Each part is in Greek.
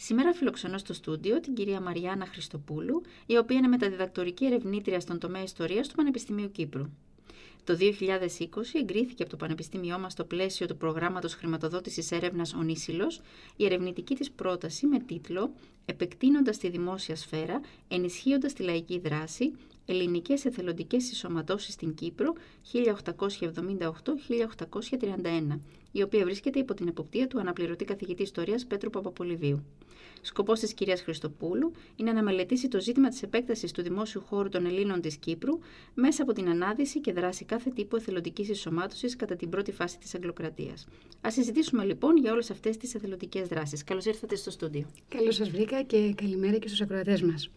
Σήμερα φιλοξενώ στο στούντιο την κυρία Μαριάννα Χριστοπούλου, η οποία είναι μεταδιδακτορική ερευνήτρια στον τομέα ιστορίας του Πανεπιστημίου Κύπρου. Το 2020 εγκρίθηκε από το Πανεπιστήμιό μας στο πλαίσιο του προγράμματος χρηματοδότησης έρευνας Ονίσιλο η ερευνητική της πρόταση με τίτλο Επεκτείνοντας τη δημόσια σφαίρα, ενισχύοντας τη λαϊκή δράση, Ελληνικές εθελοντικές συσσωματώσεις στην Κύπρο 1878-1831, η οποία βρίσκεται υπό την εποπτεία του αναπληρωτή καθηγητή Ιστορίας Πέτρου Παπαπολιβίου. Σκοπός της κυρίας Χριστοπούλου είναι να μελετήσει το ζήτημα της επέκτασης του δημόσιου χώρου των Ελλήνων της Κύπρου μέσα από την ανάδυση και δράση κάθε τύπου εθελοντικής συσσωμάτωσης κατά την πρώτη φάση της Αγγλοκρατίας. Α συζητήσουμε λοιπόν για όλες αυτές τις εθελοντικές δράσεις. Καλώς ήρθατε στο στούντιο. Καλώς σας βρήκα και καλημέρα και στους ακροατές μας.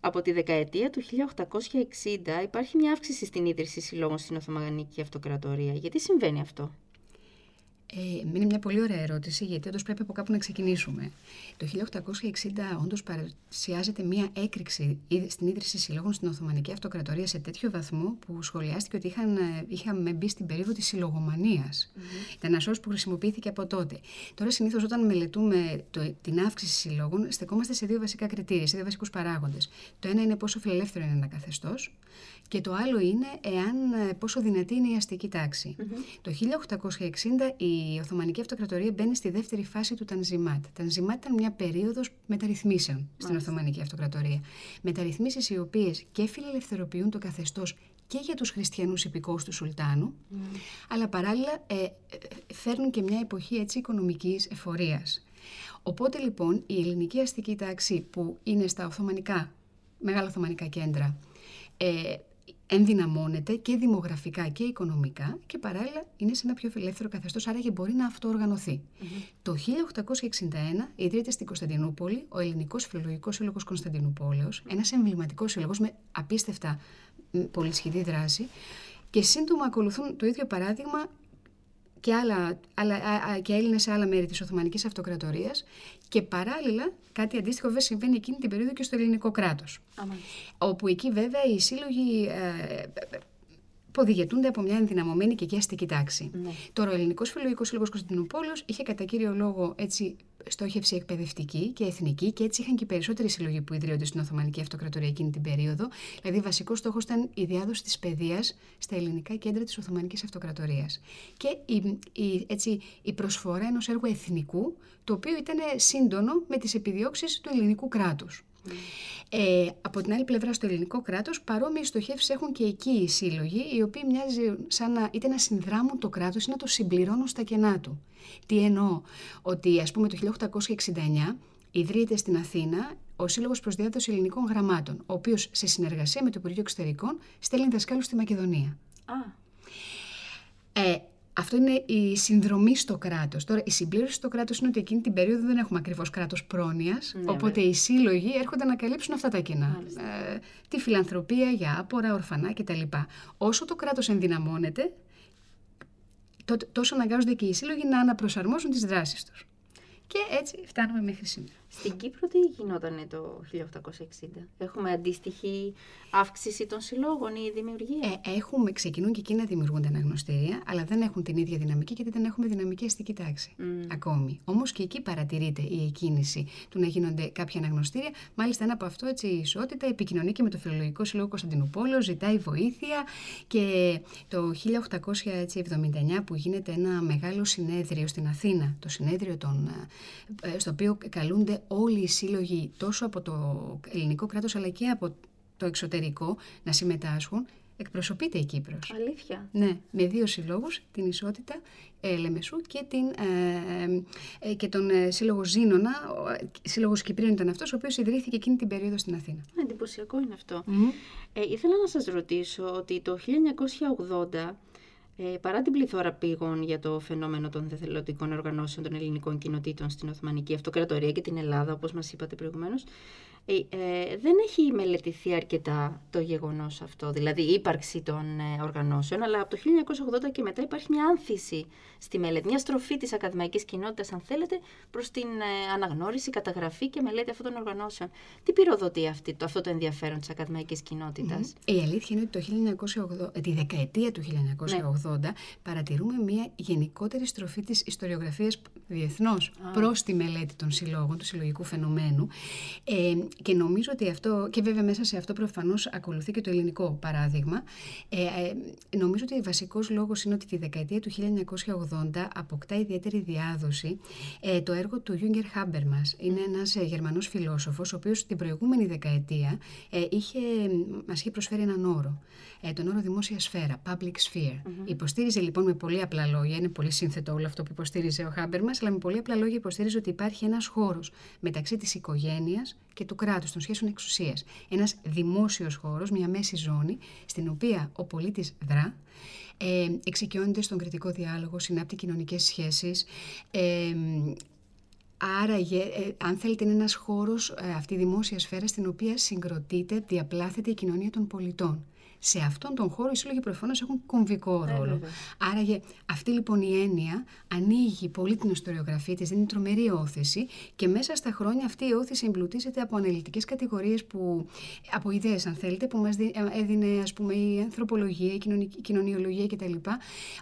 Από τη δεκαετία του 1860 υπάρχει μια αύξηση στην ίδρυση συλλόγων στην Οθωμανική Αυτοκρατορία. Γιατί συμβαίνει αυτό; Ε, είναι μια πολύ ωραία ερώτηση, γιατί όντως πρέπει από κάπου να ξεκινήσουμε. Το 1860 όντως παρουσιάζεται μια έκρηξη στην ίδρυση συλλόγων στην Οθωμανική Αυτοκρατορία σε τέτοιο βαθμό που σχολιάστηκε ότι είχαν, ε, είχαμε μπει στην περίοδο της συλλογομανίας. Mm-hmm. Ήταν ένας όρος που χρησιμοποιήθηκε από τότε. Τώρα, συνήθως, όταν μελετούμε το, την αύξηση συλλόγων, στεκόμαστε σε δύο βασικά κριτήρια, σε δύο βασικούς παράγοντες. Το ένα είναι πόσο φιλελεύθερο είναι ένα καθεστώς, και το άλλο είναι εάν, ε, πόσο δυνατή είναι η αστική Το 1860 η Οθωμανική Αυτοκρατορία μπαίνει στη δεύτερη φάση του Τανζιμάτ. Τανζιμάτ ήταν μια περίοδος μεταρρυθμίσεων στην Οθωμανική Αυτοκρατορία. Μεταρρυθμίσεις οι οποίες και φιλελευθερωποιούν το καθεστώς και για τους χριστιανούς υπηκόους του Σουλτάνου, αλλά παράλληλα ε, ε, φέρνουν και μια εποχή έτσι οικονομικής εφορίας. Οπότε λοιπόν η ελληνική αστική τάξη που είναι στα Οθωμανικά, μεγάλα Οθωμανικά κέντρα, ε, ενδυναμώνεται και δημογραφικά και οικονομικά και παράλληλα είναι σε ένα πιο φιλελεύθερο καθεστώς, άρα και μπορεί να αυτοοργανωθεί. Το 1861 ιδρύεται στην Κωνσταντινούπολη ο Ελληνικός Φιλολογικός Σύλλογος Κωνσταντινούπολεως, ένας εμβληματικός σύλλογος με απίστευτα πολυσχηδή δράση και σύντομα ακολουθούν το ίδιο παράδειγμα και, άλλα, άλλα, και Έλληνες σε άλλα μέρη της Οθωμανικής Αυτοκρατορίας και παράλληλα κάτι αντίστοιχο βέβαια συμβαίνει εκείνη την περίοδο και στο ελληνικό κράτος. Όπου εκεί βέβαια οι σύλλογοι ε, που από μια ενδυναμωμένη και αστική τάξη. Ναι. Τώρα, ο Ελληνικός Φιλολογικός Σύλλογος Κωνσταντινούπολεω είχε κατά κύριο λόγο έτσι στόχευση εκπαιδευτική και εθνική και έτσι είχαν και οι περισσότεροι σύλλογοι που ιδρύονται στην Οθωμανική Αυτοκρατορία εκείνη την περίοδο. Δηλαδή, βασικός στόχος ήταν η διάδοση της παιδείας στα ελληνικά κέντρα της Οθωμανικής Αυτοκρατορίας. Και η, η, έτσι, η προσφορά ενός έργου εθνικού, το οποίο ήταν σύντονο με τις επιδιώξεις του ελληνικού κράτους. Ε, από την άλλη πλευρά στο ελληνικό κράτος παρόμοιες στοχεύσεις έχουν και εκεί οι σύλλογοι οι οποίοι μοιάζει σαν να είτε να συνδράμουν το κράτος ή να το συμπληρώνουν στα κενά του. Τι εννοώ, ότι ας πούμε το 1869 ιδρύεται στην Αθήνα ο Σύλλογος Προσδιάδοση Ελληνικών Γραμμάτων, ο οποίος σε συνεργασία με το Υπουργείο Εξωτερικών στέλνει δασκάλους στη Μακεδονία. Α. Ε, αυτό είναι η συνδρομή στο κράτος. Τώρα, η συμπλήρωση στο κράτος είναι ότι εκείνη την περίοδο δεν έχουμε ακριβώς κράτος πρόνοιας. Ναι, οπότε οι σύλλογοι έρχονται να καλύψουν αυτά τα κοινά. Ε, τη φιλανθρωπία για άπορα, ορφανά κτλ. Όσο το κράτος ενδυναμώνεται, τόσο αναγκάζονται και οι σύλλογοι να αναπροσαρμόσουν τις δράσεις τους. Και έτσι φτάνουμε μέχρι σήμερα. Στην Κύπρο τι γινόταν το 1860. Έχουμε αντίστοιχη αύξηση των συλλόγων ή δημιουργία; Ε, έχουμε, ξεκινούν και εκεί να δημιουργούνται αναγνωστήρια, αλλά δεν έχουν την ίδια δυναμική γιατί δεν έχουμε δυναμική αστική τάξη mm. ακόμη. Όμως και εκεί παρατηρείται η εκκίνηση του να γίνονται κάποια αναγνωστήρια. Μάλιστα, ένα από αυτό έτσι, η ισότητα επικοινωνεί και με το Φιλολογικό Συλλόγο Κωνσταντινούπολο, ζητάει βοήθεια και το 1879 που γίνεται ένα μεγάλο συνέδριο στην Αθήνα, το συνέδριο των, ε, στο οποίο καλούνται όλοι οι σύλλογοι τόσο από το ελληνικό κράτος αλλά και από το εξωτερικό να συμμετάσχουν, εκπροσωπείται η Κύπρος. Αλήθεια; Ναι, με δύο συλλόγους, την Ισότητα ε, Λεμεσού και, την, ε, ε, και τον ε, σύλλογο Ζήνονα, ο σύλλογος Κυπρίων ήταν αυτός, ο οποίος ιδρύθηκε εκείνη την περίοδο στην Αθήνα. Εντυπωσιακό είναι αυτό. Ε, ήθελα να σας ρωτήσω ότι το 1980 ε, παρά την πληθώρα πήγων για το φαινόμενο των δεθελοντικών οργανώσεων των ελληνικών κοινοτήτων στην Οθωμανική Αυτοκρατορία και την Ελλάδα, όπως μας είπατε προηγουμένως, Ε, ε, δεν έχει μελετηθεί αρκετά το γεγονός αυτό, δηλαδή η ύπαρξη των ε, οργανώσεων, αλλά από το 1980 και μετά υπάρχει μια άνθηση στη μελέτη, μια στροφή της ακαδημαϊκής κοινότητας, αν θέλετε, προς την ε, αναγνώριση, καταγραφή και μελέτη αυτών των οργανώσεων. Τι πυροδοτεί αυτή, το, αυτό το ενδιαφέρον της ακαδημαϊκής κοινότητας; Η αλήθεια είναι ότι το 1980, τη δεκαετία του 1980 ναι. παρατηρούμε μια γενικότερη στροφή της ιστοριογραφίας διεθνώς προς τη μελέτη των συλλόγων, του συλλογικού φαινομένου. Ε, και νομίζω ότι αυτό, και βέβαια μέσα σε αυτό προφανώς ακολουθεί και το ελληνικό παράδειγμα, ε, ε, νομίζω ότι βασικός λόγος είναι ότι τη δεκαετία του 1980 αποκτά ιδιαίτερη διάδοση ε, το έργο του Γιούγκερ Χάμπερμα. Είναι ένας ε, Γερμανός φιλόσοφος, ο οποίος την προηγούμενη δεκαετία ε, είχε, μας είχε προσφέρει έναν όρο. Ε, τον όρο δημόσια σφαίρα, public sphere. mm Υποστήριζε λοιπόν με πολύ απλά λόγια, είναι πολύ σύνθετο όλο αυτό που υποστήριζε ο Χάμπερμα, αλλά με πολύ απλά λόγια υποστήριζε ότι υπάρχει ένας χώρος μεταξύ της οικογένειας και του κράτου, των σχέσεων εξουσίας. Ένας δημόσιος χώρος, μια μέση ζώνη, στην οποία ο πολίτης δρά, ε, εξοικειώνεται στον κριτικό διάλογο, συνάπτει κοινωνικές σχέσεις. Ε, Άρα, ε, αν θέλετε, είναι ένας χώρος, ε, αυτή η δημόσια σφαίρα, στην οποία συγκροτείται, διαπλάθεται η κοινωνία των πολιτών σε αυτόν τον χώρο οι σύλλογοι προφανώς έχουν κομβικό ε, ρόλο. Άρα αυτή λοιπόν η έννοια ανοίγει πολύ την ιστοριογραφία της, δίνει τρομερή όθηση και μέσα στα χρόνια αυτή η όθηση εμπλουτίζεται από αναλυτικές κατηγορίες, από ιδέες, αν θέλετε, που μας ε, έδινε ας πούμε, η ανθρωπολογία, η, κοινωνιολογία κτλ.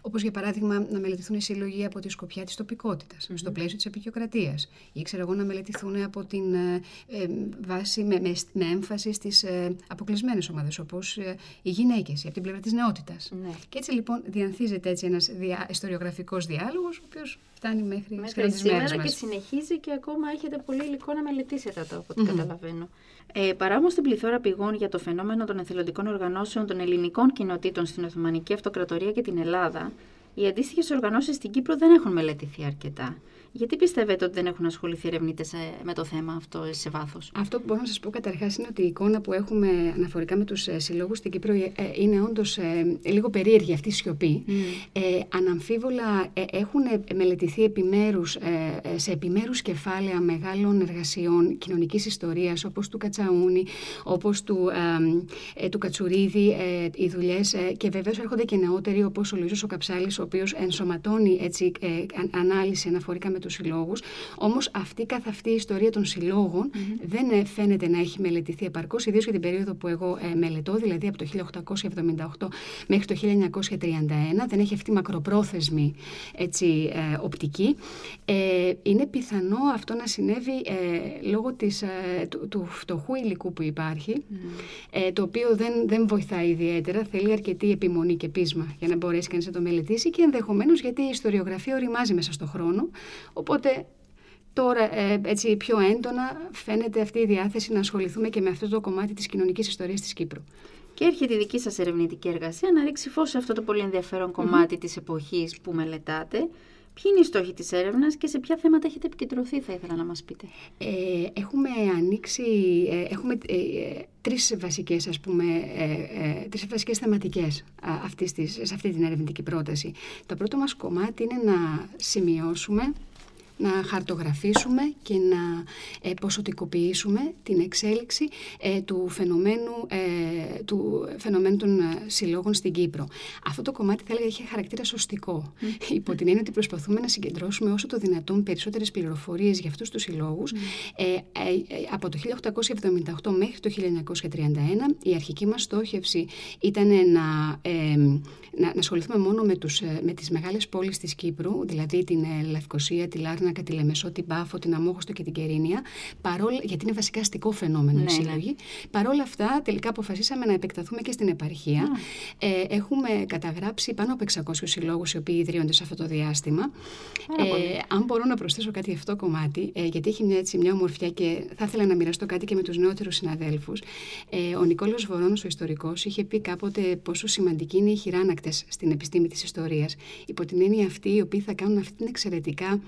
Όπως για παράδειγμα να μελετηθούν οι σύλλογοι από τη σκοπιά της τοπικότητας, mm-hmm. στο πλαίσιο της επικιοκρατίας. Ή ξέρω εγώ να μελετηθούν από την ε, ε, βάση με, με, με έμφαση στις ε, αποκλεισμένες ομάδες, όπως οι γυναίκες, από την πλευρά της νεότητας. Ναι. Και έτσι λοιπόν διανθίζεται έτσι ένας δια, ιστοριογραφικός διάλογος, ο οποίος φτάνει μέχρι, μέχρι σήμερα και συνεχίζει και ακόμα έχετε πολύ υλικό να μελετήσετε το, από ό,τι mm-hmm. καταλαβαίνω. Ε, παρά όμω την πληθώρα πηγών για το φαινόμενο των εθελοντικών οργανώσεων των ελληνικών κοινοτήτων στην Οθωμανική Αυτοκρατορία και την Ελλάδα, οι αντίστοιχες οργανώσεις στην Κύπρο δεν έχουν μελετηθεί αρκετά. Γιατί πιστεύετε ότι δεν έχουν ασχοληθεί ερευνήτες με το θέμα αυτό σε βάθος; Αυτό που μπορώ να σας πω καταρχάς είναι ότι η εικόνα που έχουμε αναφορικά με τους ε, συλλόγους στην Κύπρο ε, είναι όντως ε, λίγο περίεργη αυτή η σιωπή. Mm. Ε, αναμφίβολα έχουν μελετηθεί επιμέρους, σε επιμέρους κεφάλαια μεγάλων εργασιών κοινωνικής ιστορίας, όπως του Κατσαούνη, όπως του, του Κατσουρίδη, οι δουλειές. και βεβαίως έρχονται και νεότεροι, όπως ο Λουίζος ο Καψάλης, ο οποίος ενσωματώνει έτσι, ανάλυση αναφορικά με τους συλλόγους. Όμως αυτή καθ' αυτή η ιστορία των συλλογων δεν φαίνεται να έχει μελετηθεί επαρκώς, ιδίως για την περίοδο που εγώ ε, μελετώ, δηλαδή από το 1878 μέχρι το 1931. Δεν έχει αυτή μακροπρόθεσμη έτσι, ε, οπτική. Ε, είναι πιθανό αυτό να συνέβη ε, λόγω της, ε, του, του φτωχού υλικού που υπάρχει, ε, το οποίο δεν, δεν βοηθάει ιδιαίτερα. Θέλει αρκετή επιμονή και πείσμα για να μπορέσει κανείς να το μελετήσει και ενδεχομένως γιατί η ιστοριογραφία οριμάζει μέσα στον χρόνο. Οπότε τώρα ε, έτσι πιο έντονα φαίνεται αυτή η διάθεση να ασχοληθούμε και με αυτό το κομμάτι της κοινωνικής ιστορίας της Κύπρου. Και έρχεται η δική σας ερευνητική εργασία να ρίξει φως σε αυτό το πολύ ενδιαφέρον κομμάτι mm-hmm. της εποχής που μελετάτε. Ποιοι είναι οι στόχοι της έρευνας και σε ποια θέματα έχετε επικεντρωθεί, θα ήθελα να μας πείτε. Ε, έχουμε ανοίξει, ε, έχουμε ε, τρεις βασικές, ας πούμε, ε, ε, τρεις βασικές θεματικές αυτής της, σε αυτή την ερευνητική πρόταση. Το πρώτο μας κομμάτι είναι να σημειώσουμε να χαρτογραφήσουμε και να ε, ποσοτικοποιήσουμε την εξέλιξη ε, του, φαινομένου, ε, του φαινομένου των ε, συλλόγων στην Κύπρο. Αυτό το κομμάτι θα έλεγα έχει χαρακτήρα σωστικό. Mm. Υπό την έννοια ότι προσπαθούμε να συγκεντρώσουμε όσο το δυνατόν περισσότερες πληροφορίες για αυτούς τους συλλόγους. Ε, από το 1878 μέχρι το 1931 η αρχική μας στόχευση ήταν να, να, να ασχοληθούμε μόνο με, τους, με τις μεγάλες πόλεις της Κύπρου, δηλαδή την Λευκοσία, τη Λάρνα, Λάρνακα, τη Λεμεσό, την Πάφο, την Αμόχωστο και την Κερίνια, παρόλα, γιατί είναι βασικά αστικό φαινόμενο ναι, οι σύλλογοι. Ναι. Παρ' όλα αυτά, τελικά αποφασίσαμε να επεκταθούμε και στην επαρχία. Ε, έχουμε καταγράψει πάνω από 600 συλλόγους οι οποίοι ιδρύονται σε αυτό το διάστημα. Ε, αν μπορώ να προσθέσω κάτι αυτό το κομμάτι, ε, γιατί έχει μια, έτσι, μια ομορφιά και θα ήθελα να μοιραστώ κάτι και με τους νεότερους συναδέλφους. Ε, ο Νικόλο Βορόνο, ο ιστορικός, είχε πει κάποτε πόσο σημαντική είναι οι χειράνακτες στην επιστήμη της ιστορίας. Υπό την έννοια αυτή, οι οποίοι θα κάνουν αυτή την εξαιρετικά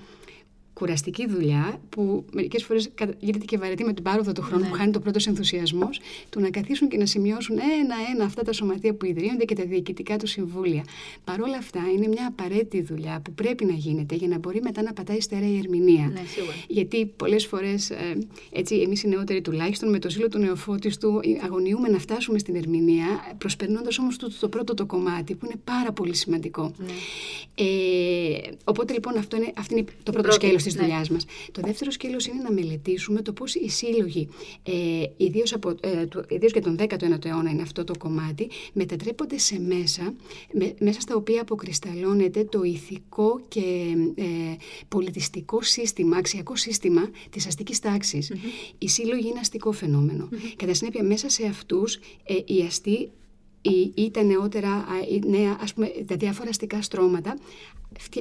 κουραστική δουλειά που μερικές φορές γίνεται και βαρετή με την πάροδο του χρόνου ναι. που χάνει το πρώτος ενθουσιασμός, του να καθίσουν και να σημειώσουν ένα-ένα αυτά τα σωματεία που ιδρύονται και τα διοικητικά του συμβούλια. Παρ' όλα αυτά, είναι μια απαραίτητη δουλειά που πρέπει να γίνεται για να μπορεί μετά να πατάει στερεά η ερμηνεία. Ναι, Γιατί πολλές φορές, ε, έτσι, εμείς οι νεότεροι τουλάχιστον με το ζήλο του νεοφώτιστου αγωνιούμε να φτάσουμε στην ερμηνεία, προσπερνώντας όμως το, το πρώτο το κομμάτι που είναι πάρα πολύ σημαντικό. Ναι. Ε, οπότε λοιπόν αυτό είναι, αυτό είναι το πρώτο σκέλος της ναι. δουλειάς μας. Το δεύτερο σκέλος είναι να μελετήσουμε το πώς οι σύλλογοι, ε, ιδίως ε, και τον 19ο αιώνα είναι αυτό το κομμάτι, μετατρέπονται σε μέσα, με, μέσα στα οποία αποκρισταλώνεται το ηθικό και ε, πολιτιστικό σύστημα, αξιακό σύστημα της αστικής τάξης. Mm-hmm. Οι σύλλογοι είναι αστικό φαινόμενο. Mm-hmm. Κατά συνέπεια, μέσα σε αυτούς ε, οι αστεί ή, ή τα νεότερα, νέα, ας πούμε, τα διάφορα αστικά στρώματα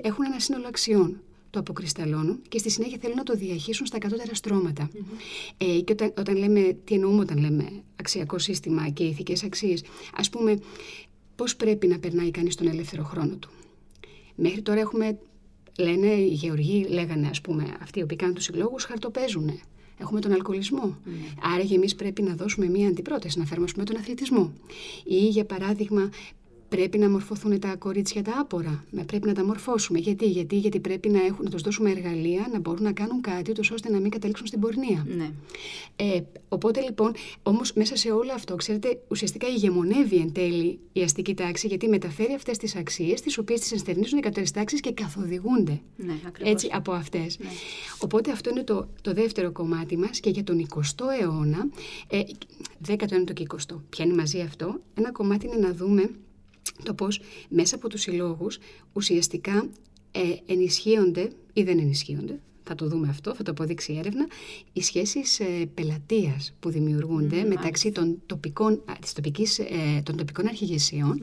έχουν ένα σύνολο αξιών το αποκρισταλώνουν και στη συνέχεια θέλουν να το διαχύσουν στα κατώτερα στρώματα. Mm-hmm. Ε, και όταν, όταν λέμε, τι εννοούμε όταν λέμε αξιακό σύστημα και ηθικές αξίες, ας πούμε, πώς πρέπει να περνάει κανείς τον ελεύθερο χρόνο του. Μέχρι τώρα έχουμε, λένε, οι γεωργοί λέγανε, ας πούμε, αυτοί οι οποίοι κάνουν τους συλλόγους, χαρτοπέζουν. Έχουμε τον αλκοολισμό. Mm. Άρα και εμείς πρέπει να δώσουμε μία αντιπρόταση, να εφαρμόσουμε τον αθλητισμό. Ή για παράδειγμα, Πρέπει να μορφωθούν τα κορίτσια τα άπορα. Πρέπει να τα μορφώσουμε. Γιατί, γιατί, γιατί πρέπει να, έχουν, να τους δώσουμε εργαλεία να μπορούν να κάνουν κάτι, ούτως ώστε να μην καταλήξουν στην πορνεία. Ναι. Ε, οπότε λοιπόν, όμως μέσα σε όλο αυτό, ξέρετε, ουσιαστικά ηγεμονεύει εν τέλει η αστική τάξη, γιατί μεταφέρει αυτές τις αξίες, τις οποίες τις ενστερνίζουν οι κατώτερε τάξεις και καθοδηγούνται ναι, έτσι από αυτές. Ναι. Οπότε αυτό είναι το, το δεύτερο κομμάτι μας και για τον 20ο αιώνα, ε, 19ο και 20ο, πιάνει μαζί αυτό; Ένα κομμάτι είναι να δούμε το πώς μέσα από τους συλλόγους ουσιαστικά ε, ενισχύονται ή δεν ενισχύονται, θα το δούμε αυτό, θα το αποδείξει η έρευνα, οι σχέσεις ε, πελατείας που δημιουργούνται μεταξύ των τοπικών, της τοπικής, ε, των τοπικών αρχηγεσιών,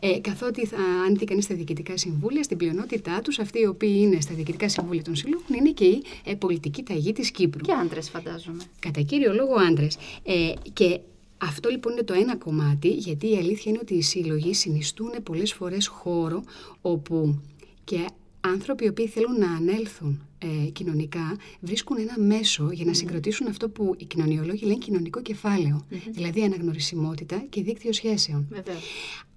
ε, καθότι θα, αν δει κανείς στα διοικητικά συμβούλια, στην πλειονότητά τους, αυτοί οι οποίοι είναι στα διοικητικά συμβούλια των συλλόγων, είναι και η ε, πολιτική ταγή της Κύπρου. Και άντρες φαντάζομαι. Κατά κύριο λόγο άντρες. Ε, και αυτό λοιπόν είναι το ένα κομμάτι, γιατί η αλήθεια είναι ότι οι σύλλογοι συνιστούν πολλές φορές χώρο όπου και άνθρωποι οι οποίοι θέλουν να ανέλθουν ε, κοινωνικά βρίσκουν ένα μέσο για να συγκροτήσουν αυτό που οι κοινωνιολόγοι λένε κοινωνικό δηλαδή αναγνωρισιμότητα και δίκτυο σχέσεων.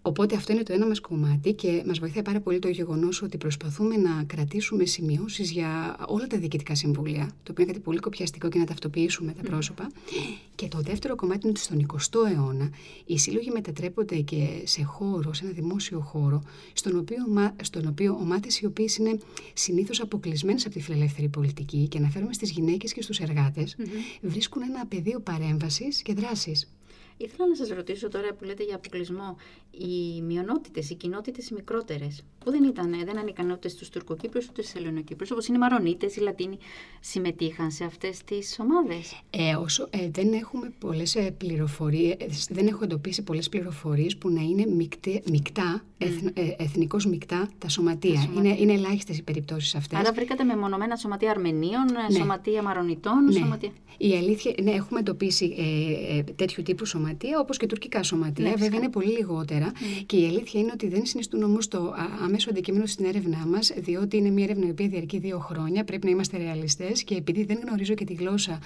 Οπότε αυτό είναι το ένα μας κομμάτι και μας βοηθάει πάρα πολύ το γεγονός ότι προσπαθούμε να κρατήσουμε σημειώσεις για όλα τα διοικητικά συμβούλια, το οποίο είναι κάτι πολύ κοπιαστικό και να ταυτοποιήσουμε τα πρόσωπα. Και το δεύτερο κομμάτι είναι ότι στον 20ο αιώνα οι σύλλογοι μετατρέπονται και σε χώρο, σε ένα δημόσιο χώρο, στον οποίο, στον οποίο ομάδες οι οποίες είναι συνήθως αποκλεισμένες από τη φιλελεύθερη πολιτική και αναφέρομαι στις γυναίκες και στους εργάτες, βρίσκουν ένα πεδίο παρέμβασης και δράσης. Ήθελα να σας ρωτήσω τώρα που λέτε για αποκλεισμό. Οι μειονότητες, οι κοινότητες οι μικρότερες, που δεν, ήταν, δεν ανήκαν ούτε στους Τουρκοκύπριους ούτε στους Ελληνοκύπριους, όπως είναι οι Μαρονίτες, οι Λατίνοι, συμμετείχαν σε αυτές τις ομάδες; Ε, όσο, ε, δεν έχουμε πολλές ε, πληροφορίες, ε, δεν έχω εντοπίσει πολλές πληροφορίες που να είναι μικτέ, μεικτά, mm. ε, εθνικώς μεικτά τα σωματεία. Τα σωματεία. Είναι, είναι ελάχιστες οι περιπτώσεις αυτές. Άρα βρήκατε μεμονωμένα σωματεία Αρμενίων, ναι. σωματεία Μαρονιτών, ναι. σωματεία... Η αλήθεια, ναι, έχουμε εντοπίσει ε, τέτοιου τύπου σωματεία, όπως και τουρκικά σωματεία. Ναι, Βέβαια είναι πολύ λιγότερα. Mm. Και η αλήθεια είναι ότι δεν συνιστούν όμως το αμέσω αντικείμενο στην έρευνά μας, διότι είναι μια έρευνα η οποία διαρκεί δύο χρόνια. Πρέπει να είμαστε ρεαλιστές και επειδή δεν γνωρίζω και τη γλώσσα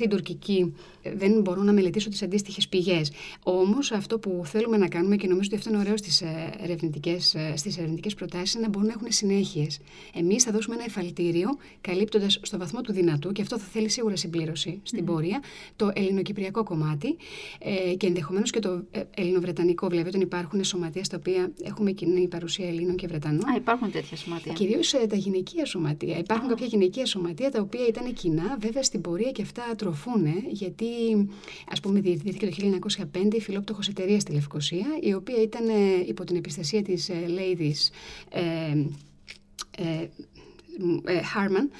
την τουρκική, δεν μπορώ να μελετήσω τις αντίστοιχες πηγές. Όμως αυτό που θέλουμε να κάνουμε και νομίζω ότι αυτό είναι ωραίο στις ε, ερευνητικές, ε, στις ερευνητικές προτάσεις είναι να μπορούν να έχουν συνέχειες. Εμείς θα δώσουμε ένα εφαλτήριο καλύπτοντας στο βαθμό του δυνατού και αυτό θα θέλει σίγουρα συμπλήρωση στην πορεία το ελληνοκυπριακό κομμάτι ε, και ενδεχομένως και το ε, ελληνοβρετανικό. Βλέπετε όταν υπάρχουν σωματεία στα οποία έχουμε κοινή παρουσία Ελλήνων και Βρετανών. Α, υπάρχουν τέτοια σωματεία. Κυρίως τα γυναικεία σωματεία. Υπάρχουν κάποια γυναικεία σωματεία τα οποία ήταν κοινά, βέβαια στην πορεία και αυτά τροφούν, γιατί ας πούμε διευρυνθήκε το 1905 η φιλόπτωχος εταιρεία στη Λευκοσία, η οποία ήταν ε, υπό την επιστασία της ε, Ladies. Ε, ε, Χάρμαν,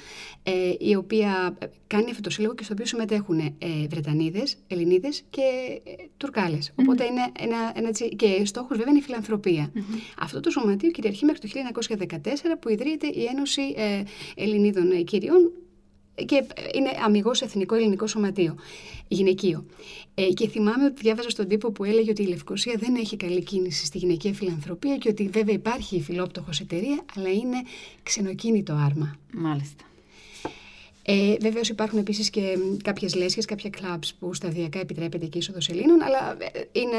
ε, η οποία κάνει αυτό το σύλλογο και στο οποίο συμμετέχουν ε, Βρετανίδες, Ελληνίδες και ε, Τουρκάλες. Οπότε είναι ένα, ένα, και στόχος βέβαια είναι η φιλανθρωπία. Αυτό το σωματείο κυριαρχεί μέχρι το 1914 που ιδρύεται η Ένωση ε, Ελληνίδων Κυριών και είναι αμυγός εθνικό ελληνικό σωματείο, γυναικείο. Ε, και θυμάμαι ότι διάβαζα στον τύπο που έλεγε ότι η Λευκοσία δεν έχει καλή κίνηση στη γυναικεία φιλανθρωπία και ότι βέβαια υπάρχει η φιλόπτωχος εταιρεία, αλλά είναι ξενοκίνητο άρμα. Μάλιστα. Ε, Βεβαίως υπάρχουν επίσης και κάποιες λέσχες, κάποια κλαμπ που σταδιακά επιτρέπεται και είσοδος Ελλήνων, αλλά ε, είναι,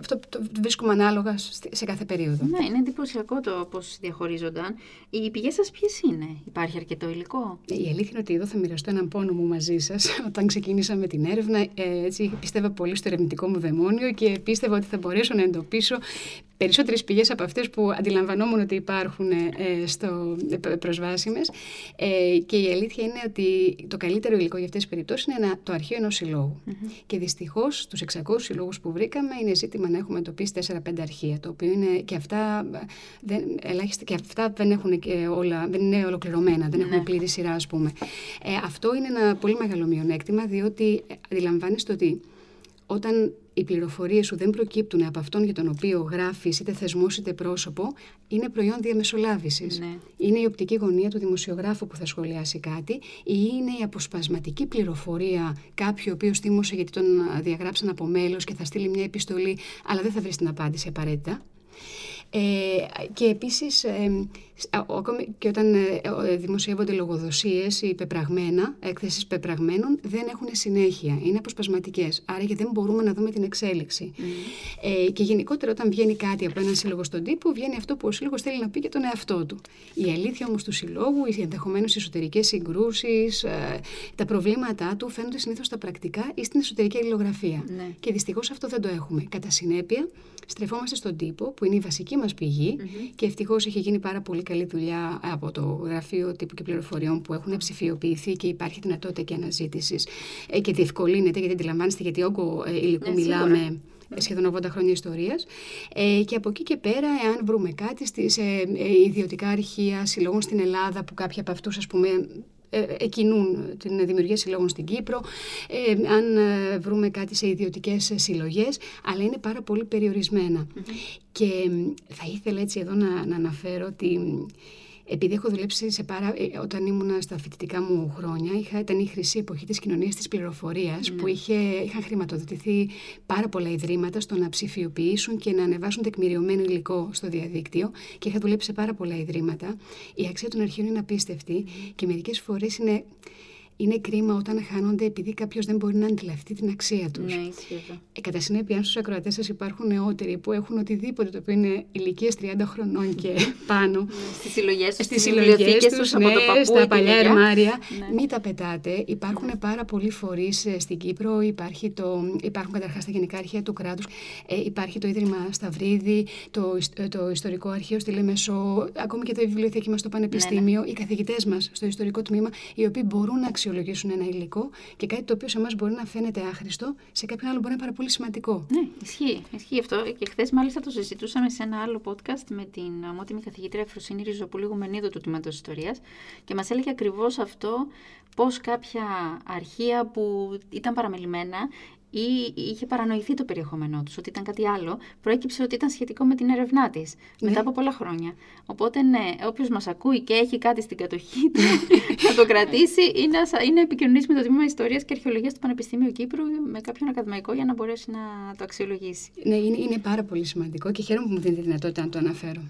αυτό το βρίσκουμε ανάλογα σε κάθε περίοδο. Ναι, είναι εντυπωσιακό το πώς διαχωρίζονταν. Οι πηγές σας ποιες είναι, Υπάρχει αρκετό υλικό; Η αλήθεια είναι ότι εδώ θα μοιραστώ έναν πόνο μου μαζί σας. Όταν ξεκίνησαμε την έρευνα, ε, έτσι, πίστευα πολύ στο ερευνητικό μου δαιμόνιο και πίστευα ότι θα μπορέσω να εντοπίσω περισσότερες πηγές από αυτές που αντιλαμβανόμουν ότι υπάρχουν ε, στο ε, προσβάσιμες ε, και η αλήθεια είναι ότι το καλύτερο υλικό για αυτές τις περιπτώσεις είναι ένα, το αρχείο ενός Και δυστυχώς στους 600 συλλόγους που βρήκαμε είναι ζήτημα να έχουμε εντοπίσει 4-5 αρχεία, το οποίο είναι και αυτά, δεν, ελάχιστα, και αυτά δεν, έχουν και όλα, δεν είναι ολοκληρωμένα, δεν έχουν ναι. πλήρη σειρά ας πούμε. Ε, αυτό είναι ένα πολύ μεγάλο μειονέκτημα διότι αντιλαμβάνεστε ότι όταν οι πληροφορίες σου δεν προκύπτουν από αυτόν για τον οποίο γράφεις, είτε θεσμός είτε πρόσωπο, είναι προϊόν διαμεσολάβησης. Ναι. Είναι η οπτική γωνία του δημοσιογράφου που θα σχολιάσει κάτι, ή είναι η αποσπασματική πληροφορία κάποιου ο οποίος θύμωσε γιατί τον διαγράψαν από μέλος και θα στείλει μια επιστολή, αλλά δεν θα βρει την απάντηση απαραίτητα. Ε, και επίσης, ε, ακόμη και όταν ε, ε, δημοσιεύονται λογοδοσίες ή πεπραγμένα, έκθεσεις πεπραγμένων, δεν έχουν συνέχεια, είναι αποσπασματικές. Άρα και δεν μπορούμε να δούμε την εξέλιξη. Mm. Ε, και γενικότερα όταν βγαίνει κάτι από έναν σύλλογο στον τύπο, βγαίνει αυτό που ο σύλλογος θέλει να πει και τον εαυτό του. Η αλήθεια όμως του συλλόγου, οι ενδεχομένως εσωτερικές συγκρούσεις, ε, τα προβλήματά του φαίνονται συνήθως στα πρακτικά ή στην εσωτερική αλληλογραφία. Ναι. Και δυστυχώς αυτό δεν το έχουμε. Κατά συνέπεια, στρεφόμαστε στον τύπο, που είναι η βασική μας πηγή mm-hmm. και ευτυχώς έχει γίνει πάρα πολύ καλή δουλειά από το Γραφείο Τύπου και Πληροφοριών που έχουν ψηφιοποιηθεί και υπάρχει δυνατότητα και αναζήτησης. Ε, και διευκολύνεται, γιατί αντιλαμβάνεστε γιατί όγκο ε, υλικού ναι, μιλάμε σχεδόν 80 χρόνια ιστορίας. Ε, και από εκεί και πέρα εάν βρούμε κάτι στις ε, ιδιωτικά αρχεία συλλόγων στην Ελλάδα που κάποιοι από αυτούς ας πούμε ε, εκινούν την δημιουργία συλλόγων στην Κύπρο, ε, αν ε, βρούμε κάτι σε ιδιωτικές συλλογές, αλλά είναι πάρα πολύ Και θα ήθελα έτσι εδώ να, να αναφέρω ότι επειδή έχω δουλέψει σε πάρα, ε, όταν ήμουν στα φοιτητικά μου χρόνια, είχα, ήταν η χρυσή εποχή της κοινωνίας της πληροφορίας ναι. που είχε, είχαν χρηματοδοτηθεί πάρα πολλά ιδρύματα στο να ψηφιοποιήσουν και να ανεβάσουν τεκμηριωμένο υλικό στο διαδίκτυο και είχα δουλέψει σε πάρα πολλά ιδρύματα. Η αξία των αρχείων είναι απίστευτη και μερικές φορές είναι είναι κρίμα όταν χάνονται επειδή κάποιος δεν μπορεί να αντιληφθεί την αξία τους. Ναι, ισχύει. Ε, κατά συνέπεια, αν στους ακροατές σας υπάρχουν νεότεροι που έχουν οτιδήποτε το οποίο είναι ηλικίες 30 χρονών και πάνω. Ναι, στις συλλογές τους, στις συλλογές τους, ναι, στα παλιά ερμάρια, ναι. μην τα πετάτε. Υπάρχουν ναι. πάρα πολλοί φορείς ε, στην Κύπρο. Υπάρχει το, υπάρχουν καταρχάς τα γενικά αρχεία του κράτους. Ε, υπάρχει το Ίδρυμα Σταυρίδη, το, ε, το Ιστορικό Αρχείο στη Λεμεσό, ακόμη και το βιβλιοθήκη μας στο Πανεπιστήμιο, ναι, ναι. οι καθηγητές μας στο Ιστορικό Τμήμα, οι οποίοι μπορούν να αξιολογήσουν ένα υλικό και κάτι το οποίο σε εμάς μπορεί να φαίνεται άχρηστο, σε κάποιον άλλο μπορεί να είναι πάρα πολύ σημαντικό. Ναι, ισχύει. Ισχύει αυτό. Και χθες, μάλιστα, το συζητούσαμε σε ένα άλλο podcast με την ομότιμη καθηγήτρια Εφροσύνη Ριζοπούλη Γουμενίδου του Τμήματος Ιστορίας και μας έλεγε ακριβώς αυτό πώς κάποια αρχεία που ήταν παραμελημένα ή είχε παρανοηθεί το περιεχόμενό τους, ότι ήταν κάτι άλλο, προέκυψε ότι ήταν σχετικό με την έρευνά της ναι. μετά από πολλά χρόνια. Οπότε, ναι, όποιος μας ακούει και έχει κάτι στην κατοχή του, να το κρατήσει ή να είναι επικοινωνήσει με το Τμήμα Ιστορίας και Αρχαιολογίας του Πανεπιστημίου Κύπρου με κάποιον ακαδημαϊκό για να μπορέσει να το αξιολογήσει. Ναι, είναι, είναι πάρα πολύ σημαντικό και χαίρομαι που μου δίνετε τη δυνατότητα να το αναφέρω.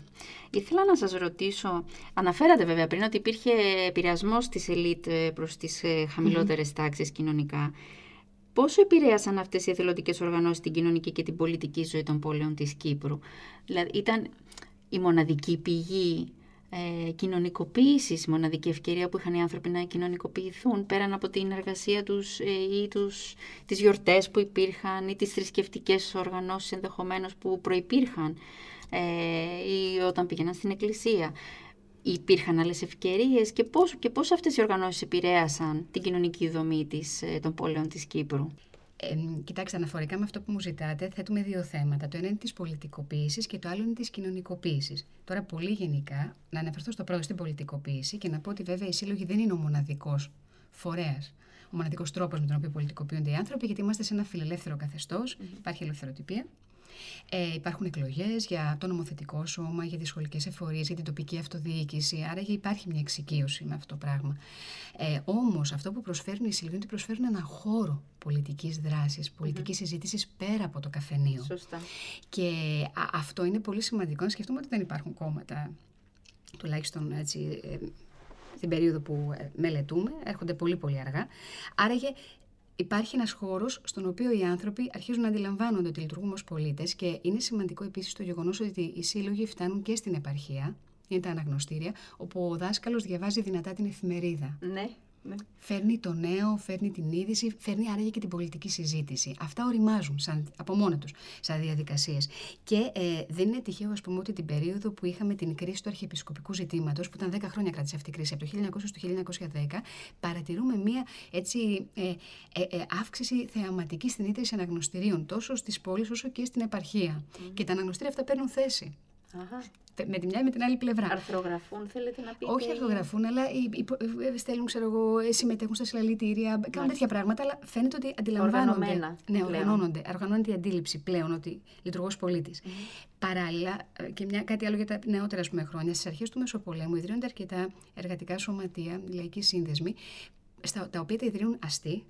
Ήθελα να σας ρωτήσω, αναφέρατε βέβαια πριν ότι υπήρχε επηρεασμός της ελίτ προς τις ε, χαμηλότερες mm-hmm. τάξεις κοινωνικά. Πόσο επηρέασαν αυτές οι εθελοντικές οργανώσεις την κοινωνική και την πολιτική ζωή των πόλεων της Κύπρου; Δηλαδή ήταν η μοναδική πηγή ε, κοινωνικοποίησης, η μοναδική ευκαιρία που είχαν οι άνθρωποι να κοινωνικοποιηθούν πέραν από την εργασία τους ε, ή τους, τις γιορτές που υπήρχαν ή τις θρησκευτικές οργανώσεις ενδεχομένως που προϋπήρχαν ε, ή όταν πήγαιναν στην εκκλησία υπήρχαν άλλες ευκαιρίες και πώς, και πώς αυτές οι οργανώσεις επηρέασαν την κοινωνική δομή της, ε, των πόλεων της Κύπρου; Ε, κοιτάξτε, αναφορικά με αυτό που μου ζητάτε, θέτουμε δύο θέματα. Το ένα είναι της πολιτικοποίησης και το άλλο είναι της κοινωνικοποίησης. Τώρα, πολύ γενικά, να αναφερθώ στο πρώτο στην πολιτικοποίηση και να πω ότι βέβαια οι σύλλογοι δεν είναι ο μοναδικός φορέας, ο μοναδικός τρόπος με τον οποίο πολιτικοποιούνται οι άνθρωποι, γιατί είμαστε σε ένα φιλελεύθερο καθεστώς, mm-hmm. υπάρχει ελευθεροτυπία. Ε, υπάρχουν εκλογές για το νομοθετικό σώμα, για τι σχολικέ εφορίες, για την τοπική αυτοδιοίκηση. Άρα υπάρχει μια εξοικείωση με αυτό το πράγμα. Ε, Όμως αυτό που προσφέρουν οι συλλογοί είναι ότι προσφέρουν ένα χώρο πολιτικής δράσης, πολιτικής mm-hmm. συζήτησης πέρα από το καφενείο. Σωστά. Και αυτό είναι πολύ σημαντικό να σκεφτούμε ότι δεν υπάρχουν κόμματα, τουλάχιστον έτσι, ε, στην περίοδο που ε, μελετούμε, έρχονται πολύ πολύ αργά. Άραγε υπάρχει ένας χώρος στον οποίο οι άνθρωποι αρχίζουν να αντιλαμβάνονται ότι λειτουργούμε ως πολίτες και είναι σημαντικό επίσης το γεγονός ότι οι σύλλογοι φτάνουν και στην επαρχία, είναι τα αναγνωστήρια, όπου ο δάσκαλος διαβάζει δυνατά την εφημερίδα. Ναι. Ναι. Φέρνει το νέο, φέρνει την είδηση, φέρνει άραγε και την πολιτική συζήτηση. Αυτά οριμάζουν σαν, από μόνα τους σαν διαδικασίες. Και ε, δεν είναι τυχαίο, ας πούμε, ότι την περίοδο που είχαμε την κρίση του αρχιεπισκοπικού ζητήματος, που ήταν 10 χρόνια κράτησε αυτή η κρίση, από το 1900 στο 1910, παρατηρούμε μία έτσι, ε, ε, ε, αύξηση θεαματική στην ίδρυση αναγνωστηρίων, τόσο στις πόλεις όσο και στην επαρχία. Mm. Και τα αναγνωστήρια αυτά παίρνουν θέση. Αχα με τη μια ή με την άλλη πλευρά. Αρθρογραφούν, θέλετε να πείτε. Όχι αρθρογραφούν, αλλά ε, στέλνουν, ξέρω εγώ, ε, συμμετέχουν στα συλλαλητήρια, κάνουν τέτοια πράγματα, αλλά φαίνεται ότι αντιλαμβάνονται. Οργανωμένα. Ναι, οργανώνονται. Οργανώνεται η αντίληψη πλέον ότι λειτουργώ ω πολίτης. Mm. Παράλληλα, ε, και μια, κάτι άλλο για τα νεότερα πούμε, χρόνια, στις αρχές του Μεσοπολέμου ιδρύονται αρκετά εργατικά σωματεία, λαϊκοί σύνδεσμοι, στα, τα οποία τα ιδρύουν αστεί,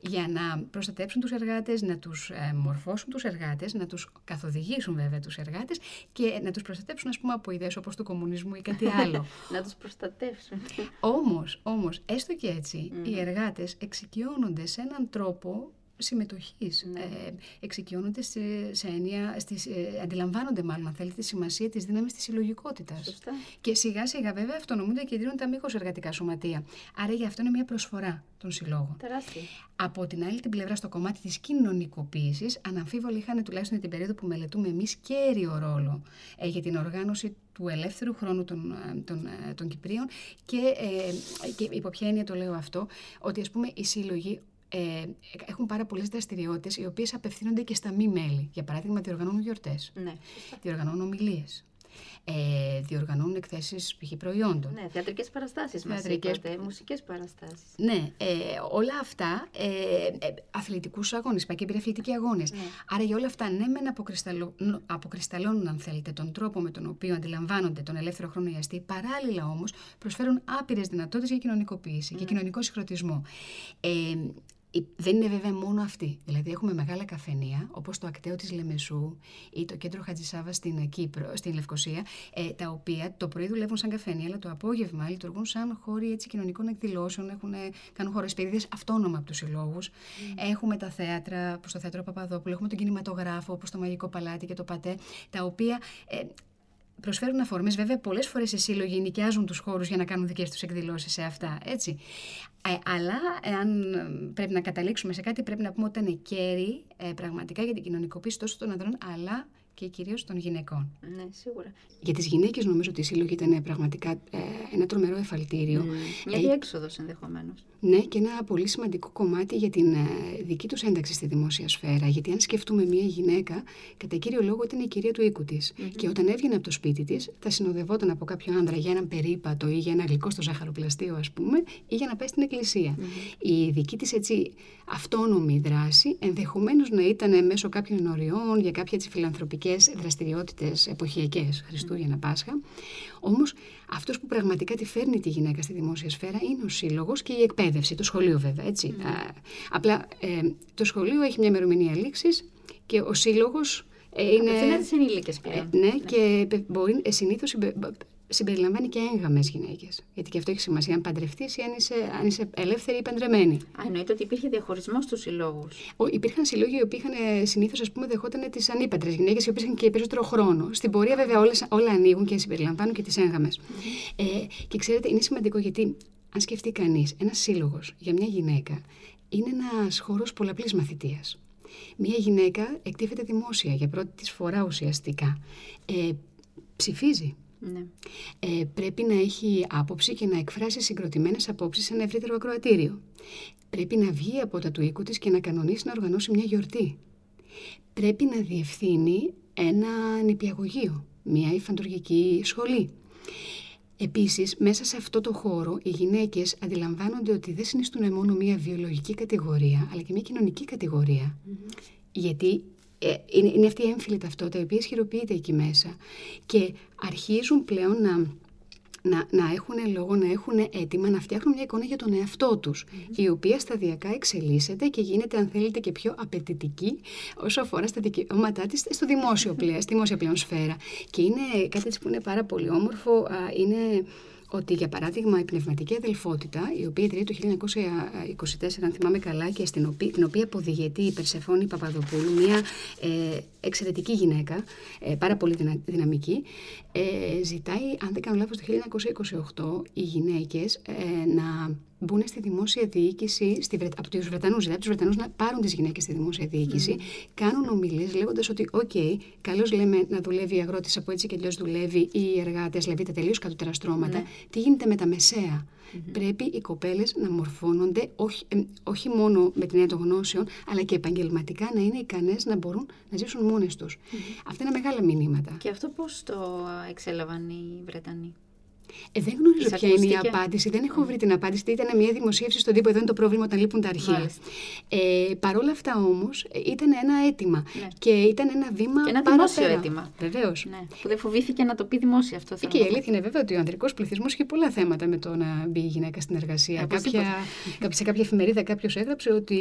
για να προστατέψουν τους εργάτες, να τους ε, μορφώσουν τους εργάτες, να τους καθοδηγήσουν βέβαια τους εργάτες και να τους προστατέψουν ας πούμε από ιδέες όπως του κομμουνισμού ή κάτι άλλο. να τους προστατεύσουν. όμως, όμως, έστω και έτσι, οι εργάτες εξοικειώνονται σε έναν τρόπο συμμετοχής. Ναι. Ε, εξοικειώνονται σε, σε έννοια, στις, ε, αντιλαμβάνονται μάλλον, αν θέλετε, τη σημασία της δύναμης της συλλογικότητας. Και σιγά σιγά βέβαια αυτονομούνται και ιδρύουν τα μήκος εργατικά σωματεία. Άρα για αυτό είναι μια προσφορά των συλλόγων. Τεράστια. Από την άλλη την πλευρά, στο κομμάτι της κοινωνικοποίησης, αναμφίβολα είχαν τουλάχιστον την περίοδο που μελετούμε εμείς κέριο ρόλο ε, για την οργάνωση του ελεύθερου χρόνου των, ε, των, ε, των Κυπρίων και, ε, και υπό ποια έννοια το λέω αυτό, ότι ας πούμε οι σύλλογοι ε, έχουν πάρα πολλές δραστηριότητες οι οποίες απευθύνονται και στα μη μέλη. Για παράδειγμα, διοργανώνουν γιορτές. Ναι. Διοργανώνουν ομιλίες. Ε, διοργανώνουν εκθέσεις π.χ. προϊόντων. Ναι, θεατρικές παραστάσεις μας είπατε, μουσικές παραστάσεις. Ναι, ε, όλα αυτά, ε, ε, αθλητικούς αγώνες, και αθλητικοί αγώνες. Ναι. Άρα για όλα αυτά, ναι, μεν αποκρισταλώνουν, αν θέλετε, τον τρόπο με τον οποίο αντιλαμβάνονται τον ελεύθερο χρόνο οι αστεί, παράλληλα όμως προσφέρουν άπειρες δυνατότητες για κοινωνικοποίηση, και κοινωνικό συγχρονισμό. Ε, δεν είναι βέβαια μόνο αυτή. Δηλαδή έχουμε μεγάλα καφενεία, όπως το ακτέο της Λεμεσού ή το κέντρο Χατζησάβα στην Κύπρο, στην Λευκοσία, ε, τα οποία το πρωί δουλεύουν σαν καφενεία, αλλά το απόγευμα λειτουργούν σαν χώροι έτσι, κοινωνικών εκδηλώσεων, έχουν, κάνουν χώρες παιδίδες αυτόνομα από τους συλλόγους. Έχουμε τα θέατρα, όπως το θέατρο Παπαδόπουλου, έχουμε τον κινηματογράφο, όπως το Μαγικό Παλάτι και το Πατέ, τα οποία ε, προσφέρουν αφορμές. Βέβαια, πολλές φορές οι σύλλογοι νοικιάζουν τους χώρους για να κάνουν δικές τους εκδηλώσεις σε αυτά. Έτσι. Ε, αλλά, εάν πρέπει να καταλήξουμε σε κάτι, πρέπει να πούμε ότι ήταν κέρι ε, πραγματικά για την κοινωνικοποίηση τόσο των ανδρών, αλλά και κυρίως των γυναικών. Ναι, σίγουρα. Για τις γυναίκες, νομίζω ότι η σύλλογη ήταν πραγματικά ε, ένα τρομερό εφαλτήριο. Mm, μια διέξοδος ενδεχομένως. Ναι, και ένα πολύ σημαντικό κομμάτι για την ε, δική τους ένταξη στη δημόσια σφαίρα. Γιατί αν σκεφτούμε μια γυναίκα, κατά κύριο λόγο ήταν η κυρία του οίκου της. Mm-hmm. Και όταν έβγαινε από το σπίτι της, θα συνοδευόταν από κάποιο άντρα για έναν περίπατο ή για ένα γλυκό στο ζαχαροπλαστείο, ας πούμε, ή για να πάει στην εκκλησία. Mm-hmm. Η δική της έτσι αυτόνομη δράση ενδεχομένως να ήταν μέσω κάποιων ενωριών για κάποια έτσι φιλανθρωπικέ δραστηριότητες εποχιακές, Χριστούγεννα, Πάσχα. Όμως αυτός που πραγματικά τη φέρνει τη γυναίκα στη δημόσια σφαίρα είναι ο σύλλογος και η εκπαίδευση, το σχολείο βέβαια. Έτσι. Mm. Α, απλά ε, το σχολείο έχει μια ημερομηνία λήξης και ο σύλλογος. Ε, είναι. Απευθύνεται σε ενήλικες πλέον. Ε, ναι, ναι, και μπορεί, ε, συνήθως συμπεριλαμβάνει και έγγαμες γυναίκες. Γιατί και αυτό έχει σημασία αν παντρευτείς ή αν είσαι, αν είσαι ελεύθερη ή παντρεμένη. Α, εννοείται ότι υπήρχε διαχωρισμός στους συλλόγους. Υπήρχαν συλλόγοι οι οποίοι είχαν συνήθως, ας πούμε, δεχόταν τις ανήπαντρε γυναίκες, οι οποίες είχαν και περισσότερο χρόνο. Στην πορεία, βέβαια, όλες, όλα ανοίγουν και συμπεριλαμβάνουν και τις έγγαμες. Mm-hmm. Ε, και ξέρετε, είναι σημαντικό γιατί, αν σκεφτεί κανείς, ένας σύλλογος για μια γυναίκα είναι ένας χώρος πολλαπλής μαθητείας. Μια γυναίκα εκτίθεται δημόσια για πρώτη της φορά ουσιαστικά. Ε, ψηφίζει, ναι. Ε, πρέπει να έχει άποψη και να εκφράσει συγκροτημένες απόψεις σε ένα ευρύτερο ακροατήριο. Πρέπει να βγει από τα του οίκου της και να κανονίσει να οργανώσει μια γιορτή. Πρέπει να διευθύνει ένα νηπιαγωγείο, μια υφαντουργική σχολή. Επίσης, μέσα σε αυτό το χώρο, οι γυναίκες αντιλαμβάνονται ότι δεν συνιστούν μόνο μια βιολογική κατηγορία, αλλά και μια κοινωνική Γιατί ε, είναι, είναι αυτή η έμφυλη ταυτότητα η οποία ισχυροποιείται εκεί μέσα. Και αρχίζουν πλέον να, να, να έχουν λόγο, να έχουν έτοιμα να φτιάχνουν μια εικόνα για τον εαυτό τους η οποία σταδιακά εξελίσσεται και γίνεται αν θέλετε και πιο απαιτητική όσο αφορά στα δικαιώματά της στο δημόσιο πλέον, στη δημόσια πλέον σφαίρα. Και είναι κάτι που είναι πάρα πολύ όμορφο, είναι ότι για παράδειγμα η πνευματική αδελφότητα, η οποία ιδρύεται το 1924, αν θυμάμαι καλά, και στην οποία, την οποία ποδηγετεί η Περσεφόνη Παπαδοπούλου, μια ε, εξαιρετική γυναίκα, ε, πάρα πολύ δυναμική, ε, ζητάει, αν δεν κάνω λάθος, το 1928 οι γυναίκες ε, να μπουν στη δημόσια διοίκηση, στη, από τους Βρετανούς, δηλαδή τους Βρετανούς να πάρουν τις γυναίκες στη δημόσια διοίκηση, mm. κάνουν ομιλίες λέγοντας ότι, ok, okay, καλώς λέμε να δουλεύει η αγρότις από έτσι και αλλιώς δουλεύει, ή οι εργάτες, δηλαδή τα τελείως κατώτερα στρώματα. Mm. Τι γίνεται με τα μεσαία; Mm-hmm. Πρέπει οι κοπέλες να μορφώνονται όχι, ε, όχι μόνο με την έννοια των γνώσεων, αλλά και επαγγελματικά να είναι ικανές να μπορούν να ζήσουν μόνες τους. Mm-hmm. Αυτά είναι μεγάλα μηνύματα. Και αυτό πώς το εξέλαβαν οι Βρετανοί; Ε, δεν γνωρίζω ποια είναι η απάντηση. Δεν έχω βρει την απάντηση. Ήταν μια δημοσίευση στον τύπο. Εδώ είναι το πρόβλημα όταν λείπουν τα αρχεία. Ε, Παρ' όλα αυτά όμως ήταν ένα αίτημα. Ναι. Και ήταν ένα βήμα. Και ένα δημόσιο αίτημα. Βεβαίως. Ναι. Που δεν φοβήθηκε να το πει δημόσια αυτό. Και η αλήθεια είναι βέβαια ότι ο ανδρικός πληθυσμός είχε πολλά θέματα με το να μπει η γυναίκα στην εργασία. Ε, κάποια, σε κάποια εφημερίδα κάποιος έγραψε ότι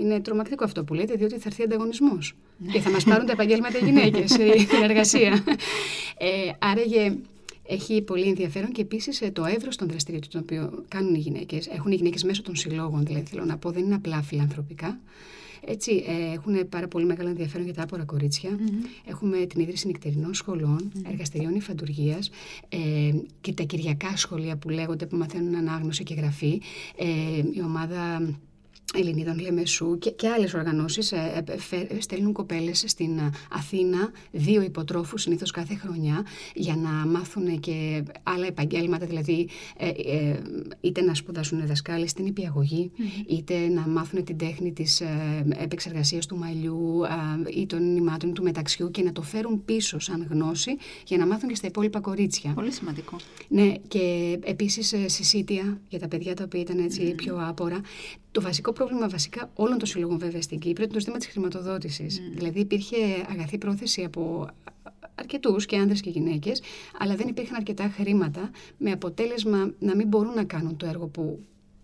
είναι τρομακτικό αυτό που λέτε, διότι θα έρθει ανταγωνισμός. Ναι. Και θα μας πάρουν τα επαγγέλματα γυναίκες στην εργασία. Ε, άραγε έχει πολύ ενδιαφέρον και επίσης ε, το εύρος των δραστηριοτήτων το οποίο κάνουν οι γυναίκες. Έχουν οι γυναίκες μέσω των συλλόγων, δηλαδή θέλω να πω, δεν είναι απλά φιλανθρωπικά. Έτσι, ε, έχουν πάρα πολύ μεγάλο ενδιαφέρον για τα άπορα Έχουμε την ίδρυση νυχτερινών σχολών, mm-hmm. εργαστηριών υφαντουργίας ε, και τα κυριακά σχολεία που λέγονται, που μαθαίνουν ανάγνωση και γραφή. Ε, η ομάδα Ελληνίδων Λεμεσού και, και άλλες οργανώσεις ε, ε στέλνουν κοπέλες στην ε, Αθήνα δύο υποτρόφους συνήθως κάθε χρονιά για να μάθουν και άλλα επαγγέλματα δηλαδή ε, ε είτε να σπουδάσουν δασκάλοι στην υπηαγωγή είτε να μάθουν την τέχνη της ε, επεξεργασίας του μαλλιού ή των νημάτων του μεταξιού και να το φέρουν πίσω σαν γνώση για να μάθουν και στα υπόλοιπα κορίτσια. Πολύ σημαντικό. Ναι και επίσης συσίτια για τα παιδιά τα οποία ήταν έτσι πιο άπορα. Το βασικό πρόβλημα βασικά όλων των συλλογών βέβαια στην Κύπρο είναι το ζήτημα της χρηματοδότησης. Mm. Δηλαδή υπήρχε αγαθή πρόθεση από αρκετούς και άνδρε και γυναίκες, αλλά δεν υπήρχαν αρκετά χρήματα με αποτέλεσμα να μην μπορούν να κάνουν το έργο που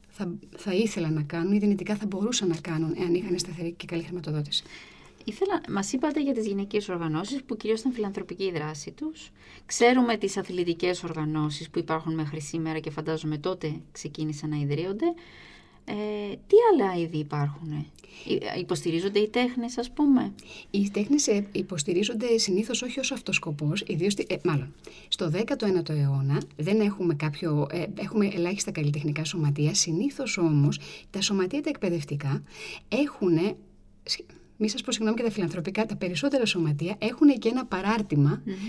θα, θα ήθελαν να κάνουν ή δυνητικά θα μπορούσαν να κάνουν εάν είχαν σταθερή και καλή χρηματοδότηση. Ήθελα, μας είπατε για τις γυναικείες οργανώσεις που κυρίως ήταν φιλανθρωπική η δράση τους. Ξέρουμε τις αθλητικές οργανώσεις που υπάρχουν μέχρι σήμερα και φαντάζομαι τότε ξεκίνησαν να ιδρύονται. Ε, τι άλλα είδη υπάρχουν, ε; υποστηρίζονται οι τέχνες ας πούμε; Οι τέχνες ε, υποστηρίζονται συνήθως όχι ως αυτός σκοπός, ιδίως, ε, μάλλον στο 19ο αιώνα δεν έχουμε κάποιο, ε, έχουμε ελάχιστα καλλιτεχνικά σωματεία, συνήθως όμως τα σωματεία τα εκπαιδευτικά έχουν μη σας πω συγγνώμη και τα φιλανθρωπικά, τα περισσότερα σωματεία έχουν και ένα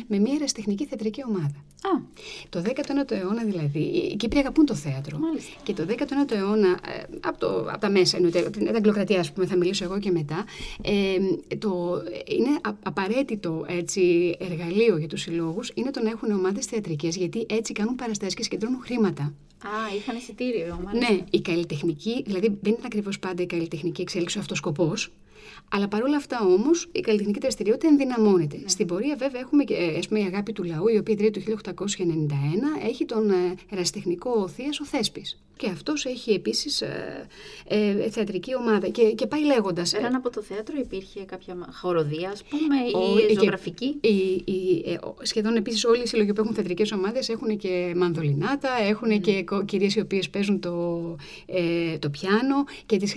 με μια ερασιτεχνική θεατρική ομάδα. Α. Το 19ο αιώνα δηλαδή, οι Κύπροι αγαπούν το θέατρο. Μάλιστα. Και το 19ο αιώνα, ε, από, το, από τα μέσα, εννοείται, την Αγγλοκρατία, ας πούμε, θα μιλήσω εγώ και μετά, ε, το, είναι απαραίτητο έτσι, εργαλείο για τους συλλόγους είναι το να έχουν ομάδες θεατρικές, γιατί έτσι κάνουν παραστάσεις και συγκεντρώνουν χρήματα. Α, είχαν εισιτήριο, μάλιστα. Ναι, η καλλιτεχνική, δηλαδή δεν είναι ακριβώς πάντα η καλλιτεχνική εξέλιξη ο αυτός σκοπός. Αλλά παρόλα αυτά όμως η καλλιτεχνική δραστηριότητα ενδυναμώνεται. Ναι. Στην πορεία, βέβαια, έχουμε και ας πούμε, η αγάπη του λαού, η οποία ιδρύεται το 1891, έχει τον ε, ερασιτεχνικό Θεία ο Θέσπης. Και αυτός έχει επίσης ε, ε, θεατρική ομάδα. Και, και πάει λέγοντας. Πέραν από το θέατρο υπήρχε κάποια χοροδία, ας πούμε, ή ζωγραφική; Ε, σχεδόν επίσης όλοι οι σύλλογοι που έχουν θεατρικές ομάδες έχουν και μανδολινάτα, έχουν mm. και κυρίες οι οποίες παίζουν το, ε, το πιάνο και τις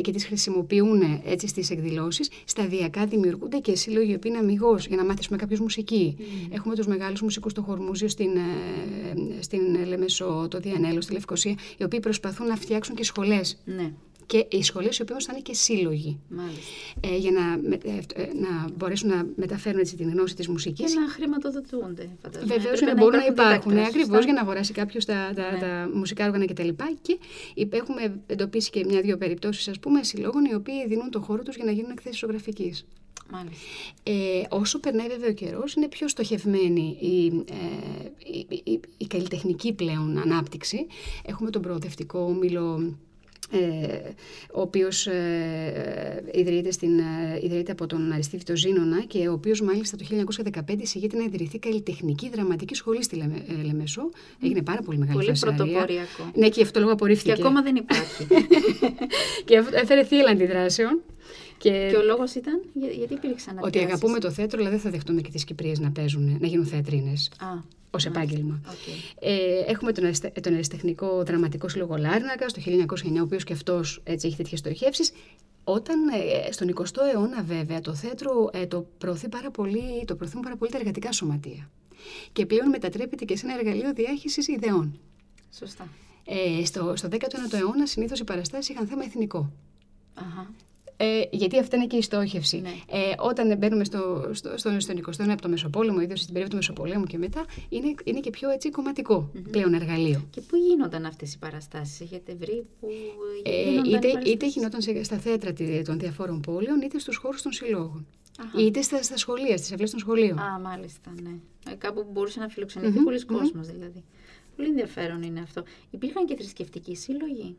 και τις χρησιμοποιούν έτσι στις εκδηλώσεις. Σταδιακά δημιουργούνται και σύλλογοι οι οποίοι είναι αμυγός για να μάθουμε κάποιο μουσική. Mm. Έχουμε τους μεγάλους μουσικούς στο Χορμούζιο, στην, ε, στην Λεμεσό, το Διανέλο, στη Λευκοσία, οι οποίοι προσπαθούν να φτιάξουν και σχολές. Ναι. Και οι σχολές οι οποίες θα είναι και σύλλογοι. Ε, για να, ε, ε, να μπορέσουν να μεταφέρουν έτσι, την γνώση της μουσικής. Και να χρηματοδοτούνται, φαντάζομαι. Βεβαίως για να, μπορούν να υπάρχουν. Ακριβώς για να αγοράσει κάποιος τα, τα, ναι. τα μουσικά όργανα κτλ. Και, και έχουμε εντοπίσει και μια-δύο περιπτώσεις, ας πούμε, συλλόγων οι οποίοι δίνουν το χώρο τους για να γίνουν εκθέσεις ζωγραφικής. Ε, όσο περνάει βέβαια ο καιρός, είναι πιο στοχευμένη η, ε, η, η, η, καλλιτεχνική πλέον ανάπτυξη. Έχουμε τον προοδευτικό όμιλο ε, ο οποίος ε, ιδρύεται, στην, ε, ιδρύεται από τον Αριστίδη Ζήνονα και ο οποίος μάλιστα το 1915 εισηγείται να ιδρυθεί καλλιτεχνική δραματική σχολή στη Λεμεσό. Έγινε πάρα πολύ μεγάλη Πολύ πρωτοποριακό. Ναι, και αυτό λόγο απορρίφθηκε. Και ακόμα δεν υπάρχει. και έφερε θύελα αντιδράσεων. Και, και ο λόγος ήταν, για, γιατί υπήρξαν Ότι αγαπούμε το θέατρο, αλλά δεν θα δεχτούμε και τις Κυπρίες να παίζουν, να γίνουν θεατρίνε. Ω επάγγελμα. Okay. Ε, έχουμε τον, τον Αριστεχνικό Δραματικό Σύλλογο Λάρνακα το 1909, ο οποίος και αυτός έχει τέτοιες στοχεύσεις. Όταν ε, στον 20ο αιώνα βέβαια το θέατρο ε, το, προωθεί πάρα πολύ, το προωθούν πάρα πολύ τα εργατικά σωματεία. Και πλέον μετατρέπεται και σε ένα εργαλείο διάχυσης ιδεών. Σωστά. Ε, στο, στο 19ο αιώνα συνήθως οι παραστάσεις είχαν θέμα εθνικό. Αχα. Ε, γιατί αυτή είναι και η στόχευση. Ναι. Ε, όταν μπαίνουμε στο, στο, στο, στον 20ο αιώνα από το Μεσοπόλεμο, ιδίως στην περίοδο του Μεσοπολέμου και μετά, είναι, είναι και πιο έτσι κομματικό mm-hmm. πλέον εργαλείο. Και πού γίνονταν αυτές οι παραστάσεις, έχετε βρει, που ε, είτε, είτε γινόταν στα θέατρα των διαφόρων πόλεων, είτε στους χώρους των συλλόγων. Αχα. Είτε στα, στα σχολεία, στις αυλές των σχολείων. Α, μάλιστα, ναι. Ε, κάπου που μπορούσε να φιλοξενηθεί mm-hmm. πολλοί κόσμος δηλαδή. Πολύ ενδιαφέρον είναι αυτό. Υπήρχαν και θρησκευτικοί σύλλογοι;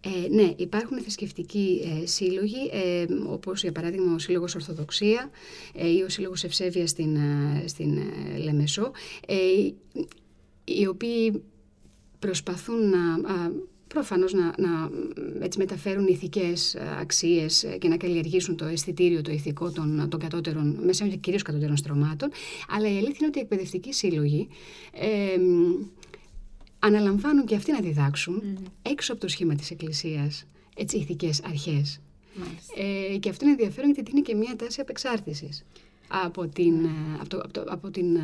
Ε, ναι, υπάρχουν θρησκευτικοί ε, σύλλογοι, ε, όπως για παράδειγμα ο Σύλλογος Ορθοδοξία ε, ή ο Σύλλογος Ευσέβεια στην, ε, στην ε, Λεμεσό, οι οποίοι προσπαθούν να προφανώς να, να έτσι μεταφέρουν ηθικές αξίες και να καλλιεργήσουν το αισθητήριο, το ηθικό των, των κατώτερων, μέσα και κυρίως κατώτερων στρωμάτων, αλλά η αλήθεια είναι ότι οι εκπαιδευτικοί σύλλογοι ε, αναλαμβάνουν και αυτοί να διδάξουν έξω από το σχήμα της Εκκλησίας έτσι, ηθικές αρχές. Ε, και αυτό είναι ενδιαφέρον γιατί είναι και μια τάση απεξάρτησης από την, ναι. ε, από, το, από, το, από την ε,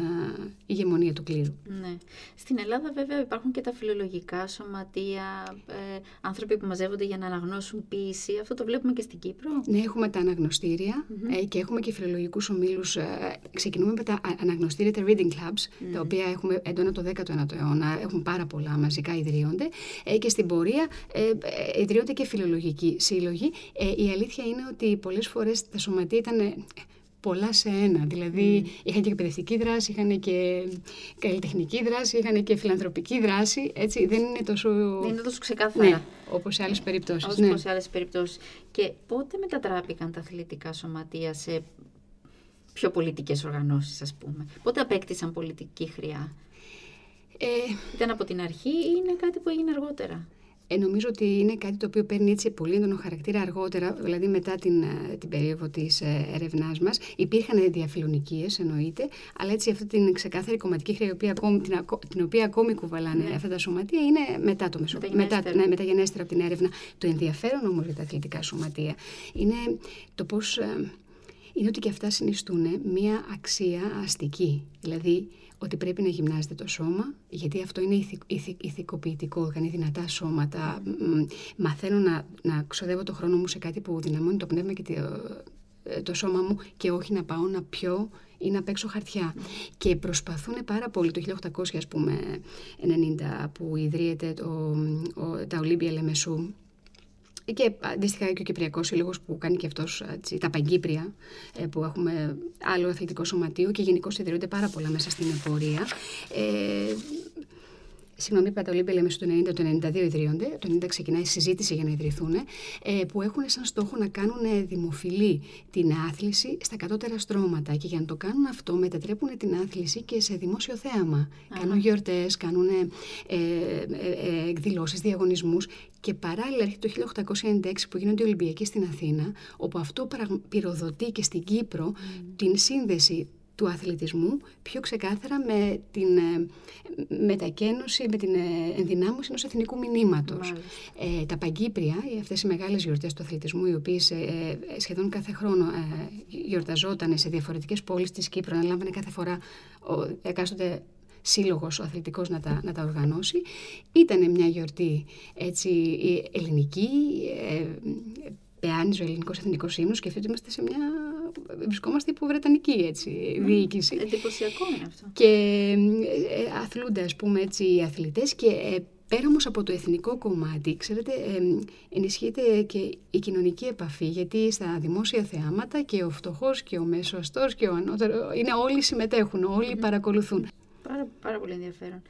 ηγεμονία του κλήρου. Ναι. Στην Ελλάδα βέβαια υπάρχουν και τα φιλολογικά σωματεία, ε, άνθρωποι που μαζεύονται για να αναγνώσουν ποίηση. Αυτό το βλέπουμε και στην Κύπρο. Ναι, έχουμε τα αναγνωστηρια ε, και έχουμε και φιλολογικούς ομίλους. Ε, ξεκινούμε με τα αναγνωστήρια, τα reading clubs, τα οποία έχουμε έντονα το 19ο αιώνα, έχουν πάρα πολλά μαζικά ιδρύονται ε, και στην πορεία ε, ιδρύονται και φιλολογικοί σύλλογοι. η αλήθεια είναι ότι πολλές φορές τα σωματεία ήταν πολλά σε ένα. Δηλαδή, mm. είχαν και εκπαιδευτική δράση, είχαν και καλλιτεχνική δράση, είχαν και φιλανθρωπική δράση. Έτσι, δεν είναι τόσο. Δεν είναι τόσο ξεκάθαρα. Ναι, όπως σε άλλες περιπτώσεις. Όπως ναι. σε άλλες περιπτώσεις. Και πότε μετατράπηκαν τα αθλητικά σωματεία σε πιο πολιτικές οργανώσεις, ας πούμε; Πότε απέκτησαν πολιτική χρειά; Ε, Ήταν από την αρχή ή είναι κάτι που έγινε αργότερα; Ε, νομίζω ότι είναι κάτι το οποίο παίρνει έτσι πολύ έντονο χαρακτήρα αργότερα, δηλαδή μετά την, ε, την περίοδο της ε, έρευνάς μας. Υπήρχαν διαφιλονικίες, εννοείται, αλλά έτσι αυτή την ξεκάθαρη κομματική χρειά, την, την οποία ακόμη κουβαλάνε ναι. αυτά τα σωματεία, είναι μετά το μεσο... μετά, ναι, μεταγενέστερα από την έρευνα. Το ενδιαφέρον όμως για τα αθλητικά σωματεία είναι το πώς. Ε, είναι ότι και αυτά συνιστούν μία αξία αστική. Δηλαδή, ότι πρέπει να γυμνάζεται το σώμα, γιατί αυτό είναι ηθικ, ηθικοποιητικό, κάνει δυνατά σώματα. Μαθαίνω να, να ξοδεύω το χρόνο μου σε κάτι που δυναμώνει το πνεύμα και το, ε, το σώμα μου και όχι να πάω να πιω ή να παίξω χαρτιά. Και προσπαθούν πάρα πολύ το 1800 ας πούμε 90 που ιδρύεται το, τα Ολύμπια Λεμεσού και αντίστοιχα και ο Κυπριακός Σύλλογος που κάνει και αυτός τα παγκύπρια, ε, που έχουμε άλλο αθλητικό σωματείο και γενικώς ιδρύονται πάρα πολλά μέσα στην εμπορία. Ε, Συγγνώμη, είπα τα Ολύμπια λέμε στο 90, το 92 ιδρύονται. Το 90 ξεκινάει η συζήτηση για να ιδρυθούν, ε, που έχουν σαν στόχο να κάνουν δημοφιλή την άθληση στα κατώτερα στρώματα. Και για να το κάνουν αυτό, μετατρέπουν την άθληση και σε δημόσιο θέαμα. Κάνουν γιορτές, κάνουν ε, ε, ε, εκδηλώσεις, διαγωνισμούς. Και παράλληλα έρχεται το 1896 που γίνονται οι Ολυμπιακοί στην Αθήνα, όπου αυτό πυροδοτεί και στην Κύπρο την σύνδεση του αθλητισμού πιο ξεκάθαρα με την ε, μετακένωση, με την ε, ενδυνάμωση ενός εθνικού μηνύματος. Ε, τα παγκύπρια, αυτές οι μεγάλες γιορτές του αθλητισμού, οι οποίες ε, σχεδόν κάθε χρόνο ε, γιορταζόταν σε διαφορετικές πόλεις της Κύπρου, αναλάμβανε κάθε φορά ο εκάστοτε σύλλογος ο αθλητικός να τα, να τα οργανώσει. Ήταν μια γιορτή έτσι, ελληνική, ε, πεάνιζε ο ελληνικός εθνικός ύμνος και ότι είμαστε σε μια βρισκόμαστε υπό βρετανική έτσι, διοίκηση. Εντυπωσιακό είναι αυτό. Και ε, αθλούνται ας πούμε έτσι οι αθλητές και ε, πέρα όμως από το εθνικό κομμάτι, ξέρετε, ε, ενισχύεται και η κοινωνική επαφή γιατί στα δημόσια θεάματα και ο φτωχός και ο μέσοαστός και ο ανώτερο, είναι όλοι συμμετέχουν, όλοι παρακολουθούν. Πάρα, πάρα πολύ ενδιαφέρον.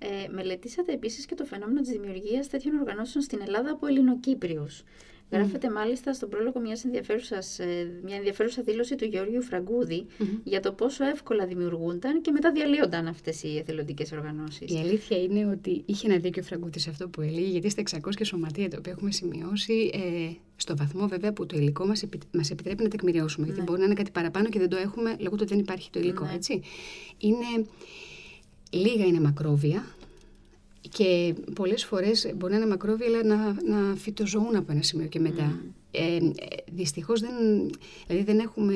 Ε, μελετήσατε επίσης και το φαινόμενο της δημιουργίας τέτοιων οργανώσεων στην Ελλάδα από Ελληνοκύπριους. Γράφεται μάλιστα στον πρόλογο μιας ενδιαφέρουσας, ε, μια ενδιαφέρουσα δήλωση του Γεώργιου Φραγκούδη για το πόσο εύκολα δημιουργούνταν και μετά διαλύονταν αυτές οι εθελοντικές οργανώσεις. Η αλήθεια είναι ότι είχε ένα δίκιο Φραγκούδης σε αυτό που έλεγε, γιατί στα 600 σωματεία τα οποία έχουμε σημειώσει, ε, στο βαθμό βέβαια που το υλικό μας, μας επιτρέπει να τεκμηριώσουμε, γιατί ναι. μπορεί να είναι κάτι παραπάνω και δεν το έχουμε λόγω του ότι δεν υπάρχει το υλικό, ναι. έτσι. Είναι, λίγα είναι μακρόβια, και πολλές φορές μπορεί να είναι μακρόβια, αλλά να, να φυτοζωούν από ένα σημείο και μετά. Mm. Ε, δυστυχώς δεν, δηλαδή δεν έχουμε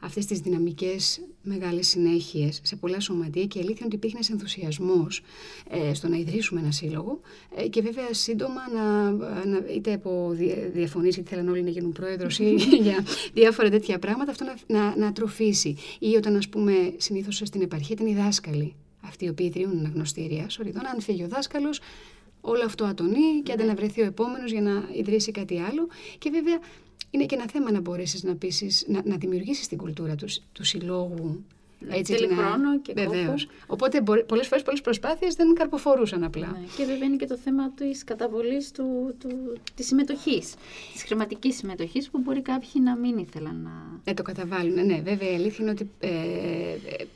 αυτές τις δυναμικές μεγάλες συνέχειες σε πολλά σωματεία και η αλήθεια είναι ότι υπήρχε ένας ενθουσιασμός ε, στο να ιδρύσουμε ένα σύλλογο ε, και βέβαια σύντομα να, να, είτε από διαφωνήσει γιατί θέλαν όλοι να γίνουν πρόεδρος ή για διάφορα τέτοια πράγματα αυτό να, να, να τροφήσει ή όταν ας πούμε συνήθως στην επαρχία ήταν οι δάσκαλοι αυτοί οι οποίοι ιδρύουν αναγνωστήρια σοριδών, αν φύγει ο δάσκαλος, όλο αυτό ατονεί και άντε ναι. να βρεθεί ο επόμενος για να ιδρύσει κάτι άλλο. Και βέβαια είναι και ένα θέμα να μπορέσεις να, να, να δημιουργήσεις την κουλτούρα του, του συλλόγου έτσι, Θέλει χρόνο και Βεβαίως. Οπότε πολλές φορές πολλές προσπάθειες δεν καρποφορούσαν απλά. Ναι. Και βέβαια είναι και το θέμα της καταβολής του, του, της συμμετοχής, της χρηματικής συμμετοχής που μπορεί κάποιοι να μην ήθελαν να. Ε, το καταβάλουν. Ναι, βέβαια η αλήθεια είναι ότι ε,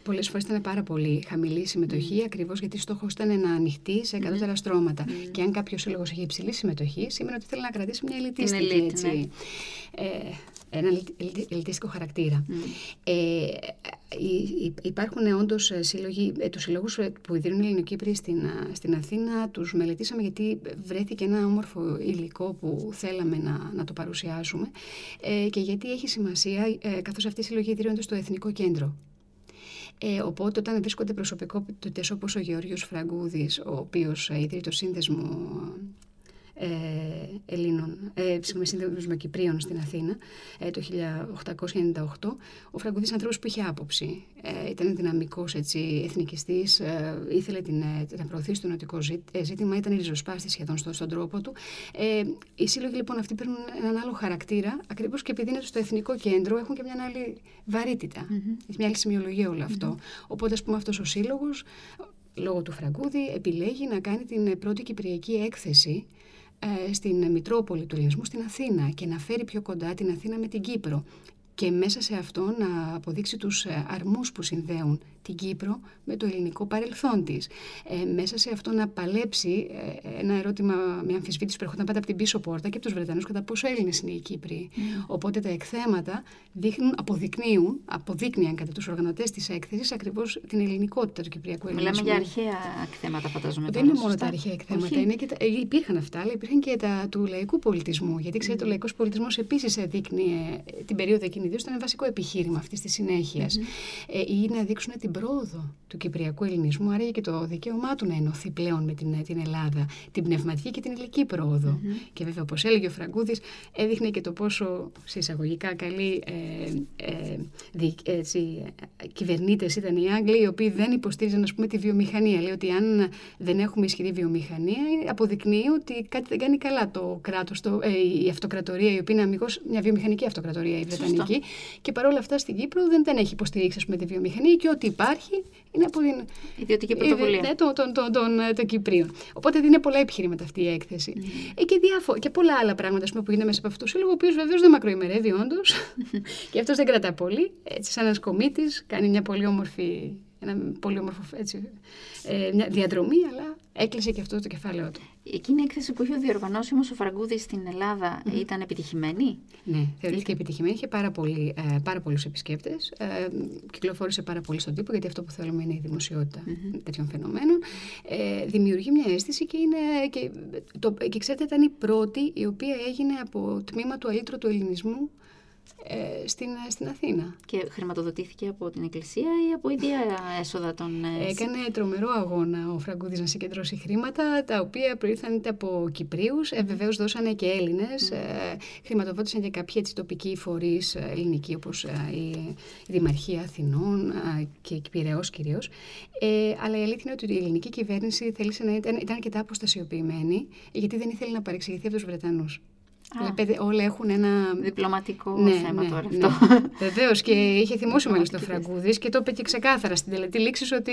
πολλές φορές ήταν πάρα πολύ χαμηλή η συμμετοχή, mm. ακριβώς γιατί στόχος ήταν να ανοιχτεί σε εκατότερα mm. στρώματα. Mm. Και αν κάποιος σύλλογος έχει υψηλή συμμετοχή, σημαίνει ότι θέλει να κρατήσει μια ελιτίστικη. Έτσι. Ναι. Ε, ένα ελιτίστικο χαρακτήρα. Mm. Ε, υπάρχουν όντως ε, σύλλογοι, ε, τους συλλόγους ε, που ιδρύουν Ελληνοκύπριοι στην, στην Αθήνα, τους μελετήσαμε γιατί βρέθηκε ένα όμορφο υλικό που θέλαμε να, να το παρουσιάσουμε ε, και γιατί έχει σημασία, ε, καθώς αυτοί οι σύλλογοι ιδρύονται στο Εθνικό Κέντρο ε, οπότε όταν βρίσκονται προσωπικότητες όπως ο Γεώργιος Φραγκούδης, ο οποίος ιδρύει το σύνδεσμο ε, Ελλήνων, ε, συγγνώμη, Κυπρίων στην Αθήνα ε, το 1898. Ο Φραγκουδής άνθρωπος που είχε άποψη. Ε, ήταν δυναμικός έτσι, εθνικιστής, ε, ήθελε την, ε, να προωθήσει το νοτικό ε, ζήτημα, ήταν ριζοσπάστης σχεδόν στο, στον τρόπο του. Ε, οι σύλλογοι λοιπόν αυτοί παίρνουν έναν άλλο χαρακτήρα, ακριβώς και επειδή είναι στο εθνικό κέντρο, έχουν και μια άλλη βαρύτητα, mm-hmm. μια άλλη σημειολογία όλο αυτό. Mm-hmm. Οπότε, ας πούμε, αυτός ο σύλλογος, λόγω του Φραγκούδη, επιλέγει να κάνει την πρώτη κυπριακή έκθεση ε, στην Μητρόπολη του Ελληνισμού στην Αθήνα και να φέρει πιο κοντά την Αθήνα με την Κύπρο και μέσα σε αυτό να αποδείξει τους ε, αρμούς που συνδέουν την Κύπρο με το ελληνικό παρελθόν της. Ε, μέσα σε αυτό να παλέψει ε, ένα ερώτημα, μια αμφισβήτηση που έρχονταν πάντα από την πίσω πόρτα και από τους Βρετανούς κατά πόσο Έλληνες είναι οι Κύπροι. Mm. Οπότε τα εκθέματα δείχνουν, αποδεικνύουν, αποδείκνυαν κατά τους οργανωτές της έκθεσης ακριβώς την ελληνικότητα του Κυπριακού Ελληνισμού. Μιλάμε για αρχαία εκθέματα φαντάζομαι. Δεν είναι μόνο τα αρχαία εκθέματα, είναι και τα, υπήρχαν αυτά, αλλά υπήρχαν και τα του λαϊκού πολιτισμού. Γιατί ξέρετε, mm. ο λαϊκός πολιτισμός επίσης έδειχνε την περίοδο εκείνη ιδίως ήταν βασικό επιχείρημα αυτής της συνέχειας. Mm-hmm. Ε, ή να δείξουν την πρόοδο του κυπριακού ελληνισμού, άρα και το δικαίωμά του να ενωθεί πλέον με την, την Ελλάδα, την πνευματική και την ηλική πρόοδο. Mm-hmm. Και βέβαια, όπως έλεγε ο Φραγκούδης, έδειχνε και το πόσο σε εισαγωγικά καλοί ε, ε, έτσι, κυβερνήτες ήταν οι Άγγλοι, οι οποίοι δεν υποστήριζαν ας πούμε, τη βιομηχανία. Λέει ότι αν δεν έχουμε ισχυρή βιομηχανία, αποδεικνύει ότι κάτι δεν κάνει καλά το κράτος, ε, η αυτοκρατορία, η οποία είναι αμυγός μια βιομηχανική αυτοκρατορία η Βρετανική. Και παρόλα αυτά στην Κύπρο δεν, δεν έχει υποστηρίξει πούμε, τη βιομηχανία και ό,τι υπάρχει είναι από την ιδιωτική πρωτοβουλία ναι, των, των, των, των, Κυπρίων. Οπότε είναι πολλά επιχειρήματα αυτή η έκθεση. Mm. Ε, και, διάφο, και πολλά άλλα πράγματα πούμε, που γίνονται μέσα από αυτό το σύλλογο, ο οποίος βεβαίως δεν μακροημερεύει όντως. και αυτός δεν κρατά πολύ. Έτσι, σαν ένας κομίτης, κάνει μια πολύ όμορφη ένα πολύ όμορφο έτσι, ε, μια διαδρομή, αλλά έκλεισε και αυτό το κεφάλαιό του. Εκείνη η έκθεση που είχε διοργανώσει όμως ο Φραγκούδης στην Ελλάδα mm. ήταν επιτυχημένη; Ναι, θεωρήθηκε επιτυχημένη. Είχε πάρα, πολύ, ε, πάρα πολλούς επισκέπτες. Ε, κυκλοφόρησε πάρα πολύ στον τύπο, γιατί αυτό που θέλουμε είναι η δημοσιότητα mm-hmm. τέτοιων φαινομένων. Ε, δημιουργεί μια αίσθηση και, είναι, και, το, και ξέρετε, ήταν η πρώτη η οποία έγινε από τμήμα του αλήτρου του ελληνισμού ε, στην, στην Αθήνα. Και χρηματοδοτήθηκε από την Εκκλησία ή από ίδια έσοδα των... Ε, Έκανε τρομερό αγώνα ο Φραγκούδης να συγκεντρώσει χρήματα, τα οποία προήλθαν είτε από Κυπρίους, ε, βεβαίως δώσανε και Έλληνες, ε, χρηματοδότησαν και κάποιοι έτσι, τοπικοί φορείς ε, ελληνικοί, όπως ε, η, η Δημαρχία Αθηνών ε, και η Πειραιός κυρίως. Ε, αλλά η αλήθεια είναι ότι η ελληνική κυβέρνηση θέλησε να ήταν, ήταν αρκετά αποστασιοποιημένη, γιατί δεν ήθελε να παρεξηγηθεί από τους Βρετανούς. Δηλαδή, όλα έχουν ένα. Διπλωματικό ναι, θέμα ναι, τώρα ναι. αυτό. Βεβαίως και είχε θυμώσει μάλιστα ο Φραγκούδης και το είπε και ξεκάθαρα στην τελετή λήξη ότι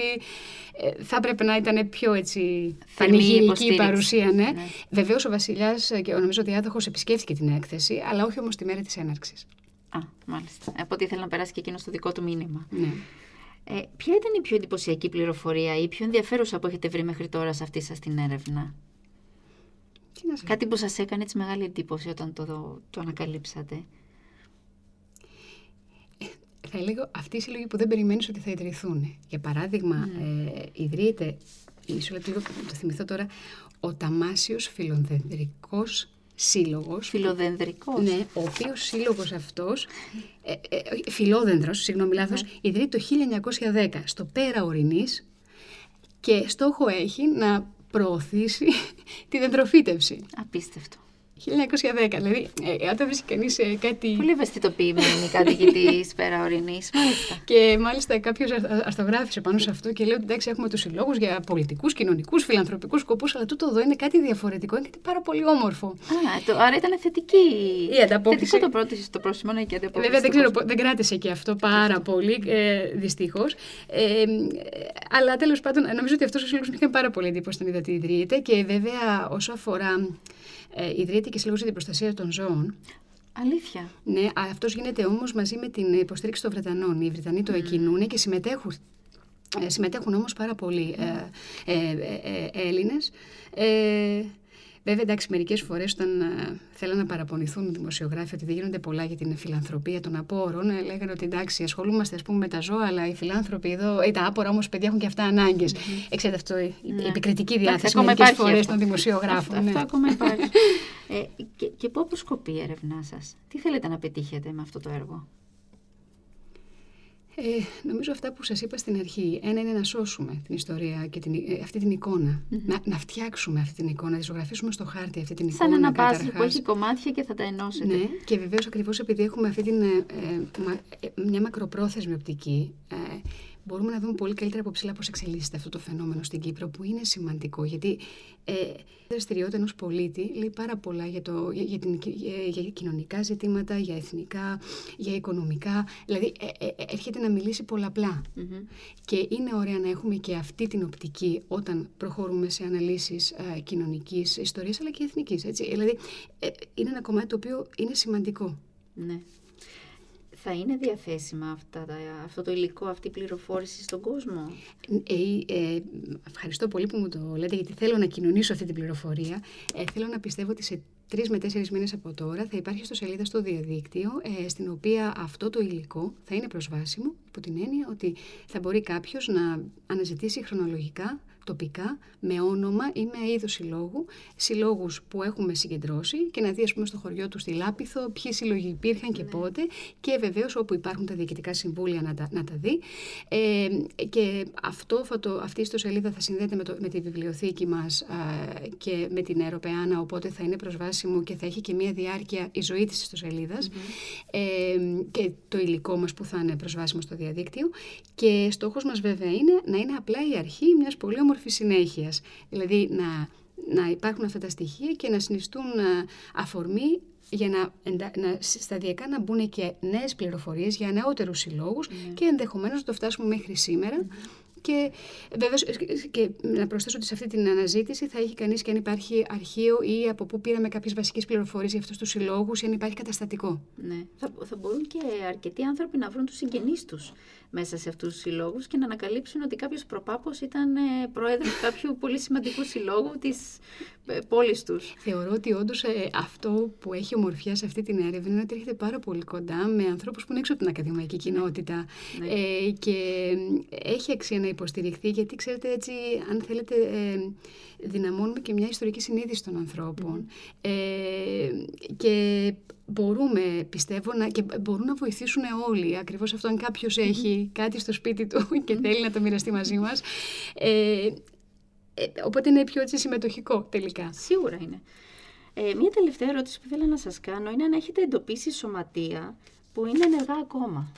ε, θα έπρεπε να ήταν πιο έτσι πανηγυρική η παρουσία. Ναι. ναι. Βεβαίως ο Βασιλιάς και ο νομίζω διάδοχος επισκέφθηκε την έκθεση, αλλά όχι όμως τη μέρα της έναρξης. Α, μάλιστα. Από ό,τι ήθελε να περάσει και εκείνος στο δικό του μήνυμα. Ναι. Ε, ποια ήταν η πιο εντυπωσιακή πληροφορία ή η πιο ενδιαφέρουσα που έχετε βρει μέχρι τώρα σε αυτή σας την έρευνα; Κάτι που σας έκανε έτσι μεγάλη εντύπωση όταν το, το ανακαλύψατε. Ε, θα έλεγα αυτοί οι σύλλογοι που δεν περιμένεις ότι θα ιδρυθούν. Για παράδειγμα, mm. ε, ιδρύεται, μισό λεπτό το θυμηθώ τώρα, ο Ταμάσιος Φιλονδενδρικός σύλλογος. Φιλοδενδρικός. Ναι, ο οποίος σύλλογος αυτός, ε, ε, φιλόδενδρος, συγγνώμη λάθος, mm. ιδρύει το 1910 στο Πέρα Ορεινής και στόχο έχει να προωθήσει τη δεντροφύτευση. Απίστευτο. 1910, δηλαδή ε, όταν βρει κανείς ε, κάτι. Πολύ ευαισθητοποιημένη καθηγητή πέρα ορεινής, μάλιστα. Και μάλιστα κάποιος αστογράφησε πάνω σε αυτό και λέει ότι εντάξει, έχουμε τους συλλόγους για πολιτικούς, κοινωνικούς, φιλανθρωπικούς σκοπούς, αλλά τούτο εδώ είναι κάτι διαφορετικό, είναι κάτι πάρα πολύ όμορφο. Α, το, άρα ήταν θετική. Η ανταπόκριση. Θετικό το πρώτο στο πρόσημο, ναι, και ανταπόκριση. Βέβαια δεν ξέρω, δεν κράτησε και αυτό πάρα πολύ, ε, δυστυχώς. Ε, αλλά τέλος πάντων, νομίζω ότι αυτός ο σύλλογο μου είχε πάρα πολύ εντύπωση όταν είδα ότι ιδρύεται και βέβαια όσο αφορά ε, ιδρύεται και συλλόγου για την προστασία των ζώων. Αλήθεια. Ναι, αυτός γίνεται όμως μαζί με την υποστήριξη των Βρετανών. Οι Βρετανοί το εκκινούν και συμμετέχουν. Ε, συμμετέχουν όμως πάρα πολλοί ε, ε, ε, ε Έλληνες. Ε, Βέβαια, εντάξει, μερικές φορές όταν ε, θέλαν να παραπονηθούν οι δημοσιογράφοι ότι δεν γίνονται πολλά για την φιλανθρωπία των απόρων, ε, λέγανε ότι εντάξει, ασχολούμαστε ας πούμε, με τα ζώα, αλλά οι φιλάνθρωποι εδώ, ή τα άπορα όμως παιδιά έχουν και αυτά ανάγκες. Mm-hmm. Ξέρετε αυτό, η ναι. επικριτική διάθεση μερικές φορές των δημοσιογράφων. Αυτό, ναι. αυτό ακόμα υπάρχει. ε, και, και πού αποσκοπεί η έρευνά σας, τι θέλετε να πετύχετε με αυτό το έργο; Ε, νομίζω αυτά που σας είπα στην αρχή. Ένα είναι να σώσουμε την ιστορία και την, ε, αυτή την εικονα Να, να φτιάξουμε αυτή την εικόνα, να ζωγραφίσουμε στο χάρτη αυτή την εικόνα. Σαν ένα πάζλ που έχει κομμάτια και θα τα ενώσετε. Ναι, και βεβαίως ακριβώς επειδή έχουμε αυτή την, ε, ε μια μακροπρόθεσμη οπτική, ε, μπορούμε να δούμε πολύ καλύτερα από ψηλά πώς εξελίσσεται αυτό το φαινόμενο στην Κύπρο, που είναι σημαντικό. Γιατί ε, η δραστηριότητα ενός πολίτη λέει πάρα πολλά για, το, για, για, την, για, για κοινωνικά ζητήματα, για εθνικά, για οικονομικά. Δηλαδή ε, ε, ε έρχεται να μιλήσει πολλαπλά. Και είναι ωραία να έχουμε και αυτή την οπτική όταν προχωρούμε σε αναλύσεις ε, κοινωνικής ιστορίας αλλά και εθνικής. Δηλαδή ε, είναι ένα κομμάτι το οποίο είναι σημαντικό. Ναι θα είναι διαθέσιμα αυτά, αυτό το υλικό, αυτή η πληροφόρηση στον κόσμο; Ε, ε, ευχαριστώ πολύ που μου το λέτε, γιατί θέλω να κοινωνήσω αυτή την πληροφορία. Ε, θέλω να πιστεύω ότι σε τρεις με τέσσερις μήνες από τώρα θα υπάρχει στο σελίδα στο διαδίκτυο, ε, στην οποία αυτό το υλικό θα είναι προσβάσιμο, υπό την έννοια ότι θα μπορεί κάποιος να αναζητήσει χρονολογικά τοπικά με όνομα ή με είδος συλλόγου, συλλόγους που έχουμε συγκεντρώσει και να δει, ας πούμε, στο χωριό τους στη Λάπιθο ποιοι σύλλογοι υπήρχαν και ναι. πότε και βεβαίως όπου υπάρχουν τα διοικητικά συμβούλια να τα, να τα δει. Ε, και αυτό, φωτο, αυτή η ιστοσελίδα θα συνδέεται με, το, με τη βιβλιοθήκη μας και με την Ευρωπαϊκή, οπότε θα είναι προσβάσιμο και θα έχει και μια διάρκεια η ζωή της ιστοσελίδας ε, και το υλικό μας που θα είναι προσβάσιμο στο διαδίκτυο. Και στόχος μας βέβαια είναι να είναι απλά η αρχή μιας πολύ όμορφη συνέχειας. Δηλαδή να, να υπάρχουν αυτά τα στοιχεία και να συνιστούν ε, αφορμή για να, να σταδιακά να μπουν και νέες πληροφορίες για νεότερους συλλόγους ναι. και ενδεχομένως να το φτάσουμε μέχρι και βέβαια και να προσθέσω ότι σε αυτή την αναζήτηση θα έχει κανείς και αν υπάρχει αρχείο ή από πού πήραμε κάποιες βασικές πληροφορίες για αυτούς τους συλλόγους ή αν υπάρχει καταστατικό. Ναι. Θα, θα μπορούν και αρκετοί άνθρωποι να βρουν τους συγγενείς τους μέσα σε αυτούς τους συλλόγους και να ανακαλύψουν ότι κάποιος προπάπο ήταν ε, πρόεδρος κάποιου πολύ σημαντικού συλλόγου της ε, πόλης τους. Θεωρώ ότι όντως ε, αυτό που έχει ομορφιά σε αυτή την έρευνα είναι ότι έρχεται πάρα πολύ κοντά με ανθρώπους που είναι έξω από την ακαδημαϊκή ναι. κοινότητα. Ναι. Ε, και έχει αξία να υποστηριχθεί, γιατί ξέρετε έτσι, αν θέλετε, ε, δυναμώνουμε και μια ιστορική συνείδηση των ανθρώπων. Ε, και μπορούμε, πιστεύω, να, και μπορούν να βοηθήσουν όλοι. Ακριβώς αυτό, αν κάποιος έχει κάτι στο σπίτι του και θέλει να το μοιραστεί μαζί μας. Ε, ε, οπότε είναι πιο έτσι συμμετοχικό τελικά. Σίγουρα είναι. Ε, μία τελευταία ερώτηση που ήθελα να σας κάνω είναι αν έχετε εντοπίσει σωματεία που είναι ενεργά ακόμα.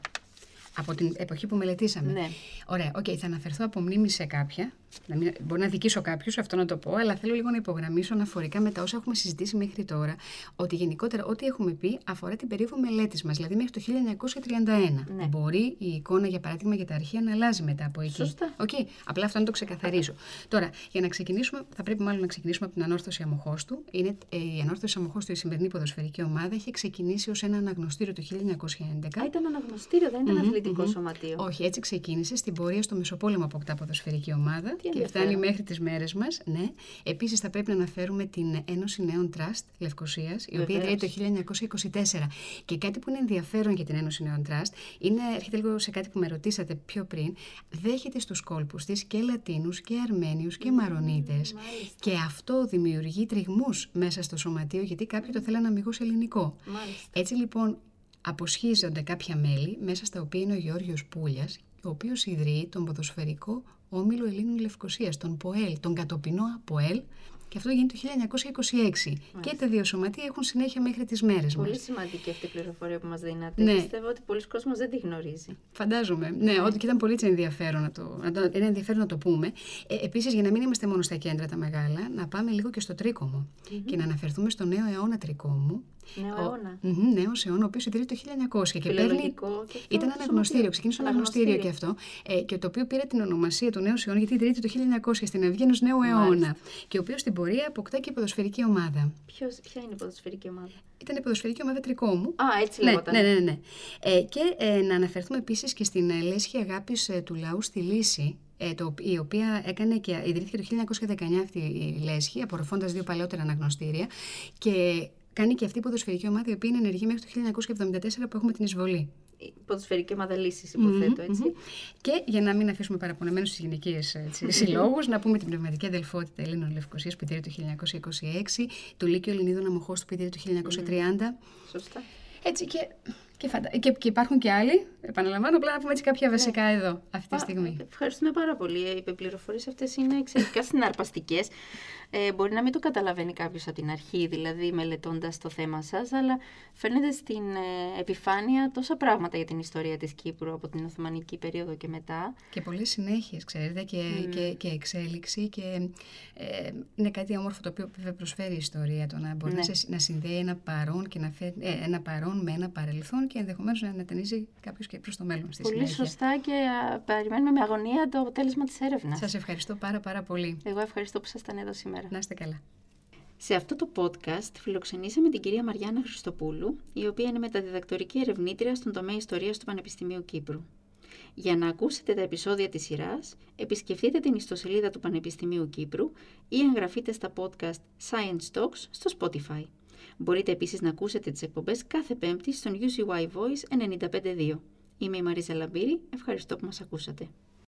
Από την εποχή που μελετήσαμε. Ναι. Ωραία, ok, okay, θα αναφερθώ από μνήμη σε κάποια. Να μην, μπορεί να αδικήσω κάποιους, αυτό να το πω, αλλά θέλω λίγο να υπογραμμίσω αναφορικά με τα όσα έχουμε συζητήσει μέχρι τώρα, ότι γενικότερα ό,τι έχουμε πει αφορά την περίοδο μελέτης μας, δηλαδή μέχρι το 1931. Ναι. Μπορεί η εικόνα, για παράδειγμα, για τα αρχεία να αλλάζει μετά από εκεί. Σωστά. Okay. Απλά αυτό να το ξεκαθαρίσω. Τώρα, για να ξεκινήσουμε, θα πρέπει μάλλον να ξεκινήσουμε από την Ανόρθωση Αμμοχώστου. Είναι, ε, η Ανόρθωση Αμμοχώστου, η σημερινή ποδοσφαιρική ομάδα, είχε ξεκινήσει ως ένα αναγνωστήριο το 1911. Α, ήταν αναγνωστήριο, δεν ήταν αθλητικό σωματείο. Όχι, έτσι ξεκίνησε. Στην πορεία στο Μεσοπόλεμο αποκτά ποδοσφαιρική ομάδα Τι και ενδιαφέρον. φτάνει μέχρι τις μέρες μας. Ναι. Επίσης, θα πρέπει να αναφέρουμε την Ένωση Νέων Τραστ Λευκοσίας, η οποία Βεβαίως. ιδρύεται το 1924. Και κάτι που είναι ενδιαφέρον για την Ένωση Νέων Τραστ είναι, έρχεται λίγο σε κάτι που με ρωτήσατε πιο πριν, δέχεται στους κόλπους της και Λατίνους και Αρμένιους και Μαρονίτες. Και αυτό δημιουργεί τριγμούς μέσα στο σωματείο, γιατί κάποιοι το θέλουν αμυγός ελληνικό. Μάλιστα. Έτσι λοιπόν αποσχίζονται κάποια μέλη, μέσα στα οποία είναι ο Γεώργιος Πούλιας, ο οποίος ιδρύει τον ποδοσφαιρικό Όμιλο Ελλήνων Λευκοσίας, τον ΠΟΕΛ, τον κατοπινό ΑΠΟΕΛ, και αυτό γίνεται το 1926. Και τα δύο σωματεία έχουν συνέχεια μέχρι τις μέρες Πολύ μας. σημαντική αυτή η πληροφορία που μας δίνατε. Ναι. Πιστεύω ότι πολλοί κόσμος δεν τη γνωρίζει. Φαντάζομαι. Ναι, ότι και ήταν πολύ έτσι ενδιαφέρον να το, να το, είναι ενδιαφέρον να το πούμε. Ε, Επίσης, για να μην είμαστε μόνο στα κέντρα τα μεγάλα, να πάμε λίγο και στο τρίκομο και να αναφερθούμε στο νέο αιώνα τρικόμου. Νέο Ο- αιώνα. Μμμ, νέος αιώνα, ο οποίος ιδρύεται το 1900 και παίρνει. Φιλολογικό και αυτό Ήταν το αναγνωστήριο, σωματείο. ξεκίνησε αναγνωστήριο και αυτό. Ε, και το οποίο πήρε την ονομασία του νέου αιώνα, γιατί ιδρύεται το 1900 στην Ευγένου Νέου αιώνα. Μάλιστα. Και ο οποίος στην πορεία αποκτά και ποδοσφαιρική ομάδα. Ποιος, ποια είναι η ποδοσφαιρική ομάδα; Ήταν η ποδοσφαιρική ομάδα τρικόμου. Α, έτσι Ναι, λέγονταν. ναι, ναι, ναι. Ε, και ε, να αναφερθούμε επίσης και στην ε, λέσχη αγάπης ε, του λαού στη Λύση, ε, το, η οποία έκανε και ιδρύθηκε το 1919 αυτή η λέσχη, απορροφώντας δύο παλαιότερα αναγνωστήρια και κάνει και αυτή η ποδοσφαιρική ομάδα η οποία είναι ενεργή μέχρι το 1974 που έχουμε την εισβολή. Η ποδοσφαιρική ομάδα λύσης, υποθέτω, έτσι. Μμμ. Και για να μην αφήσουμε παραπονεμένους στις γυναικείες συλλόγους, να πούμε την πνευματική αδελφότητα Ελλήνων Λευκοσίας που ιδρύεται το 1926, του Λύκειου Ελληνίδων Αμοχώστου που ιδρύεται το 1930, Σωστά. έτσι και, και, φαντα... και, και υπάρχουν και άλλοι. Επαναλαμβάνω, απλά να πούμε έτσι κάποια βασικά εδώ, αυτή τη Α, στιγμή. Ευχαριστούμε πάρα πολύ. Οι πληροφορίε αυτές είναι εξαιρετικά συναρπαστικές. Ε, μπορεί να μην το καταλαβαίνει κάποιος από την αρχή, δηλαδή μελετώντας το θέμα σας, αλλά φαίνεται στην ε, επιφάνεια τόσα πράγματα για την ιστορία της Κύπρου από την Οθωμανική περίοδο και μετά. Και πολλές συνέχειες, ξέρετε, και, και, και εξέλιξη. Και ε, είναι κάτι όμορφο το οποίο βέβαια προσφέρει η ιστορία. Το να μπορεί Ναι. να, σε- να συνδέει ένα παρόν, και να φέρει, ε, ένα παρόν με ένα παρελθόν και ενδεχομένως να ανατενίζει κάποιος και προς το μέλλον στη Πολύ συνέχεια. σωστά και α, περιμένουμε με αγωνία το αποτέλεσμα της έρευνας. Σας ευχαριστώ πάρα πάρα πολύ. Εγώ ευχαριστώ που ήσασταν εδώ σήμερα. Να είστε καλά. Σε αυτό το podcast φιλοξενήσαμε την κυρία Μαριάννα Χριστοπούλου, η οποία είναι μεταδιδακτορική ερευνήτρια στον τομέα ιστορίας του Πανεπιστημίου Κύπρου. Για να ακούσετε τα επεισόδια της σειράς, επισκεφτείτε την ιστοσελίδα του Πανεπιστημίου Κύπρου ή εγγραφείτε στα podcast Science Talks στο Spotify. Μπορείτε επίσης να ακούσετε τις εκπομπές κάθε πέμπτη στον UCY Voice 95.2. Είμαι η Μαρίζα Λαμπύρη, ευχαριστώ που μας ακούσατε.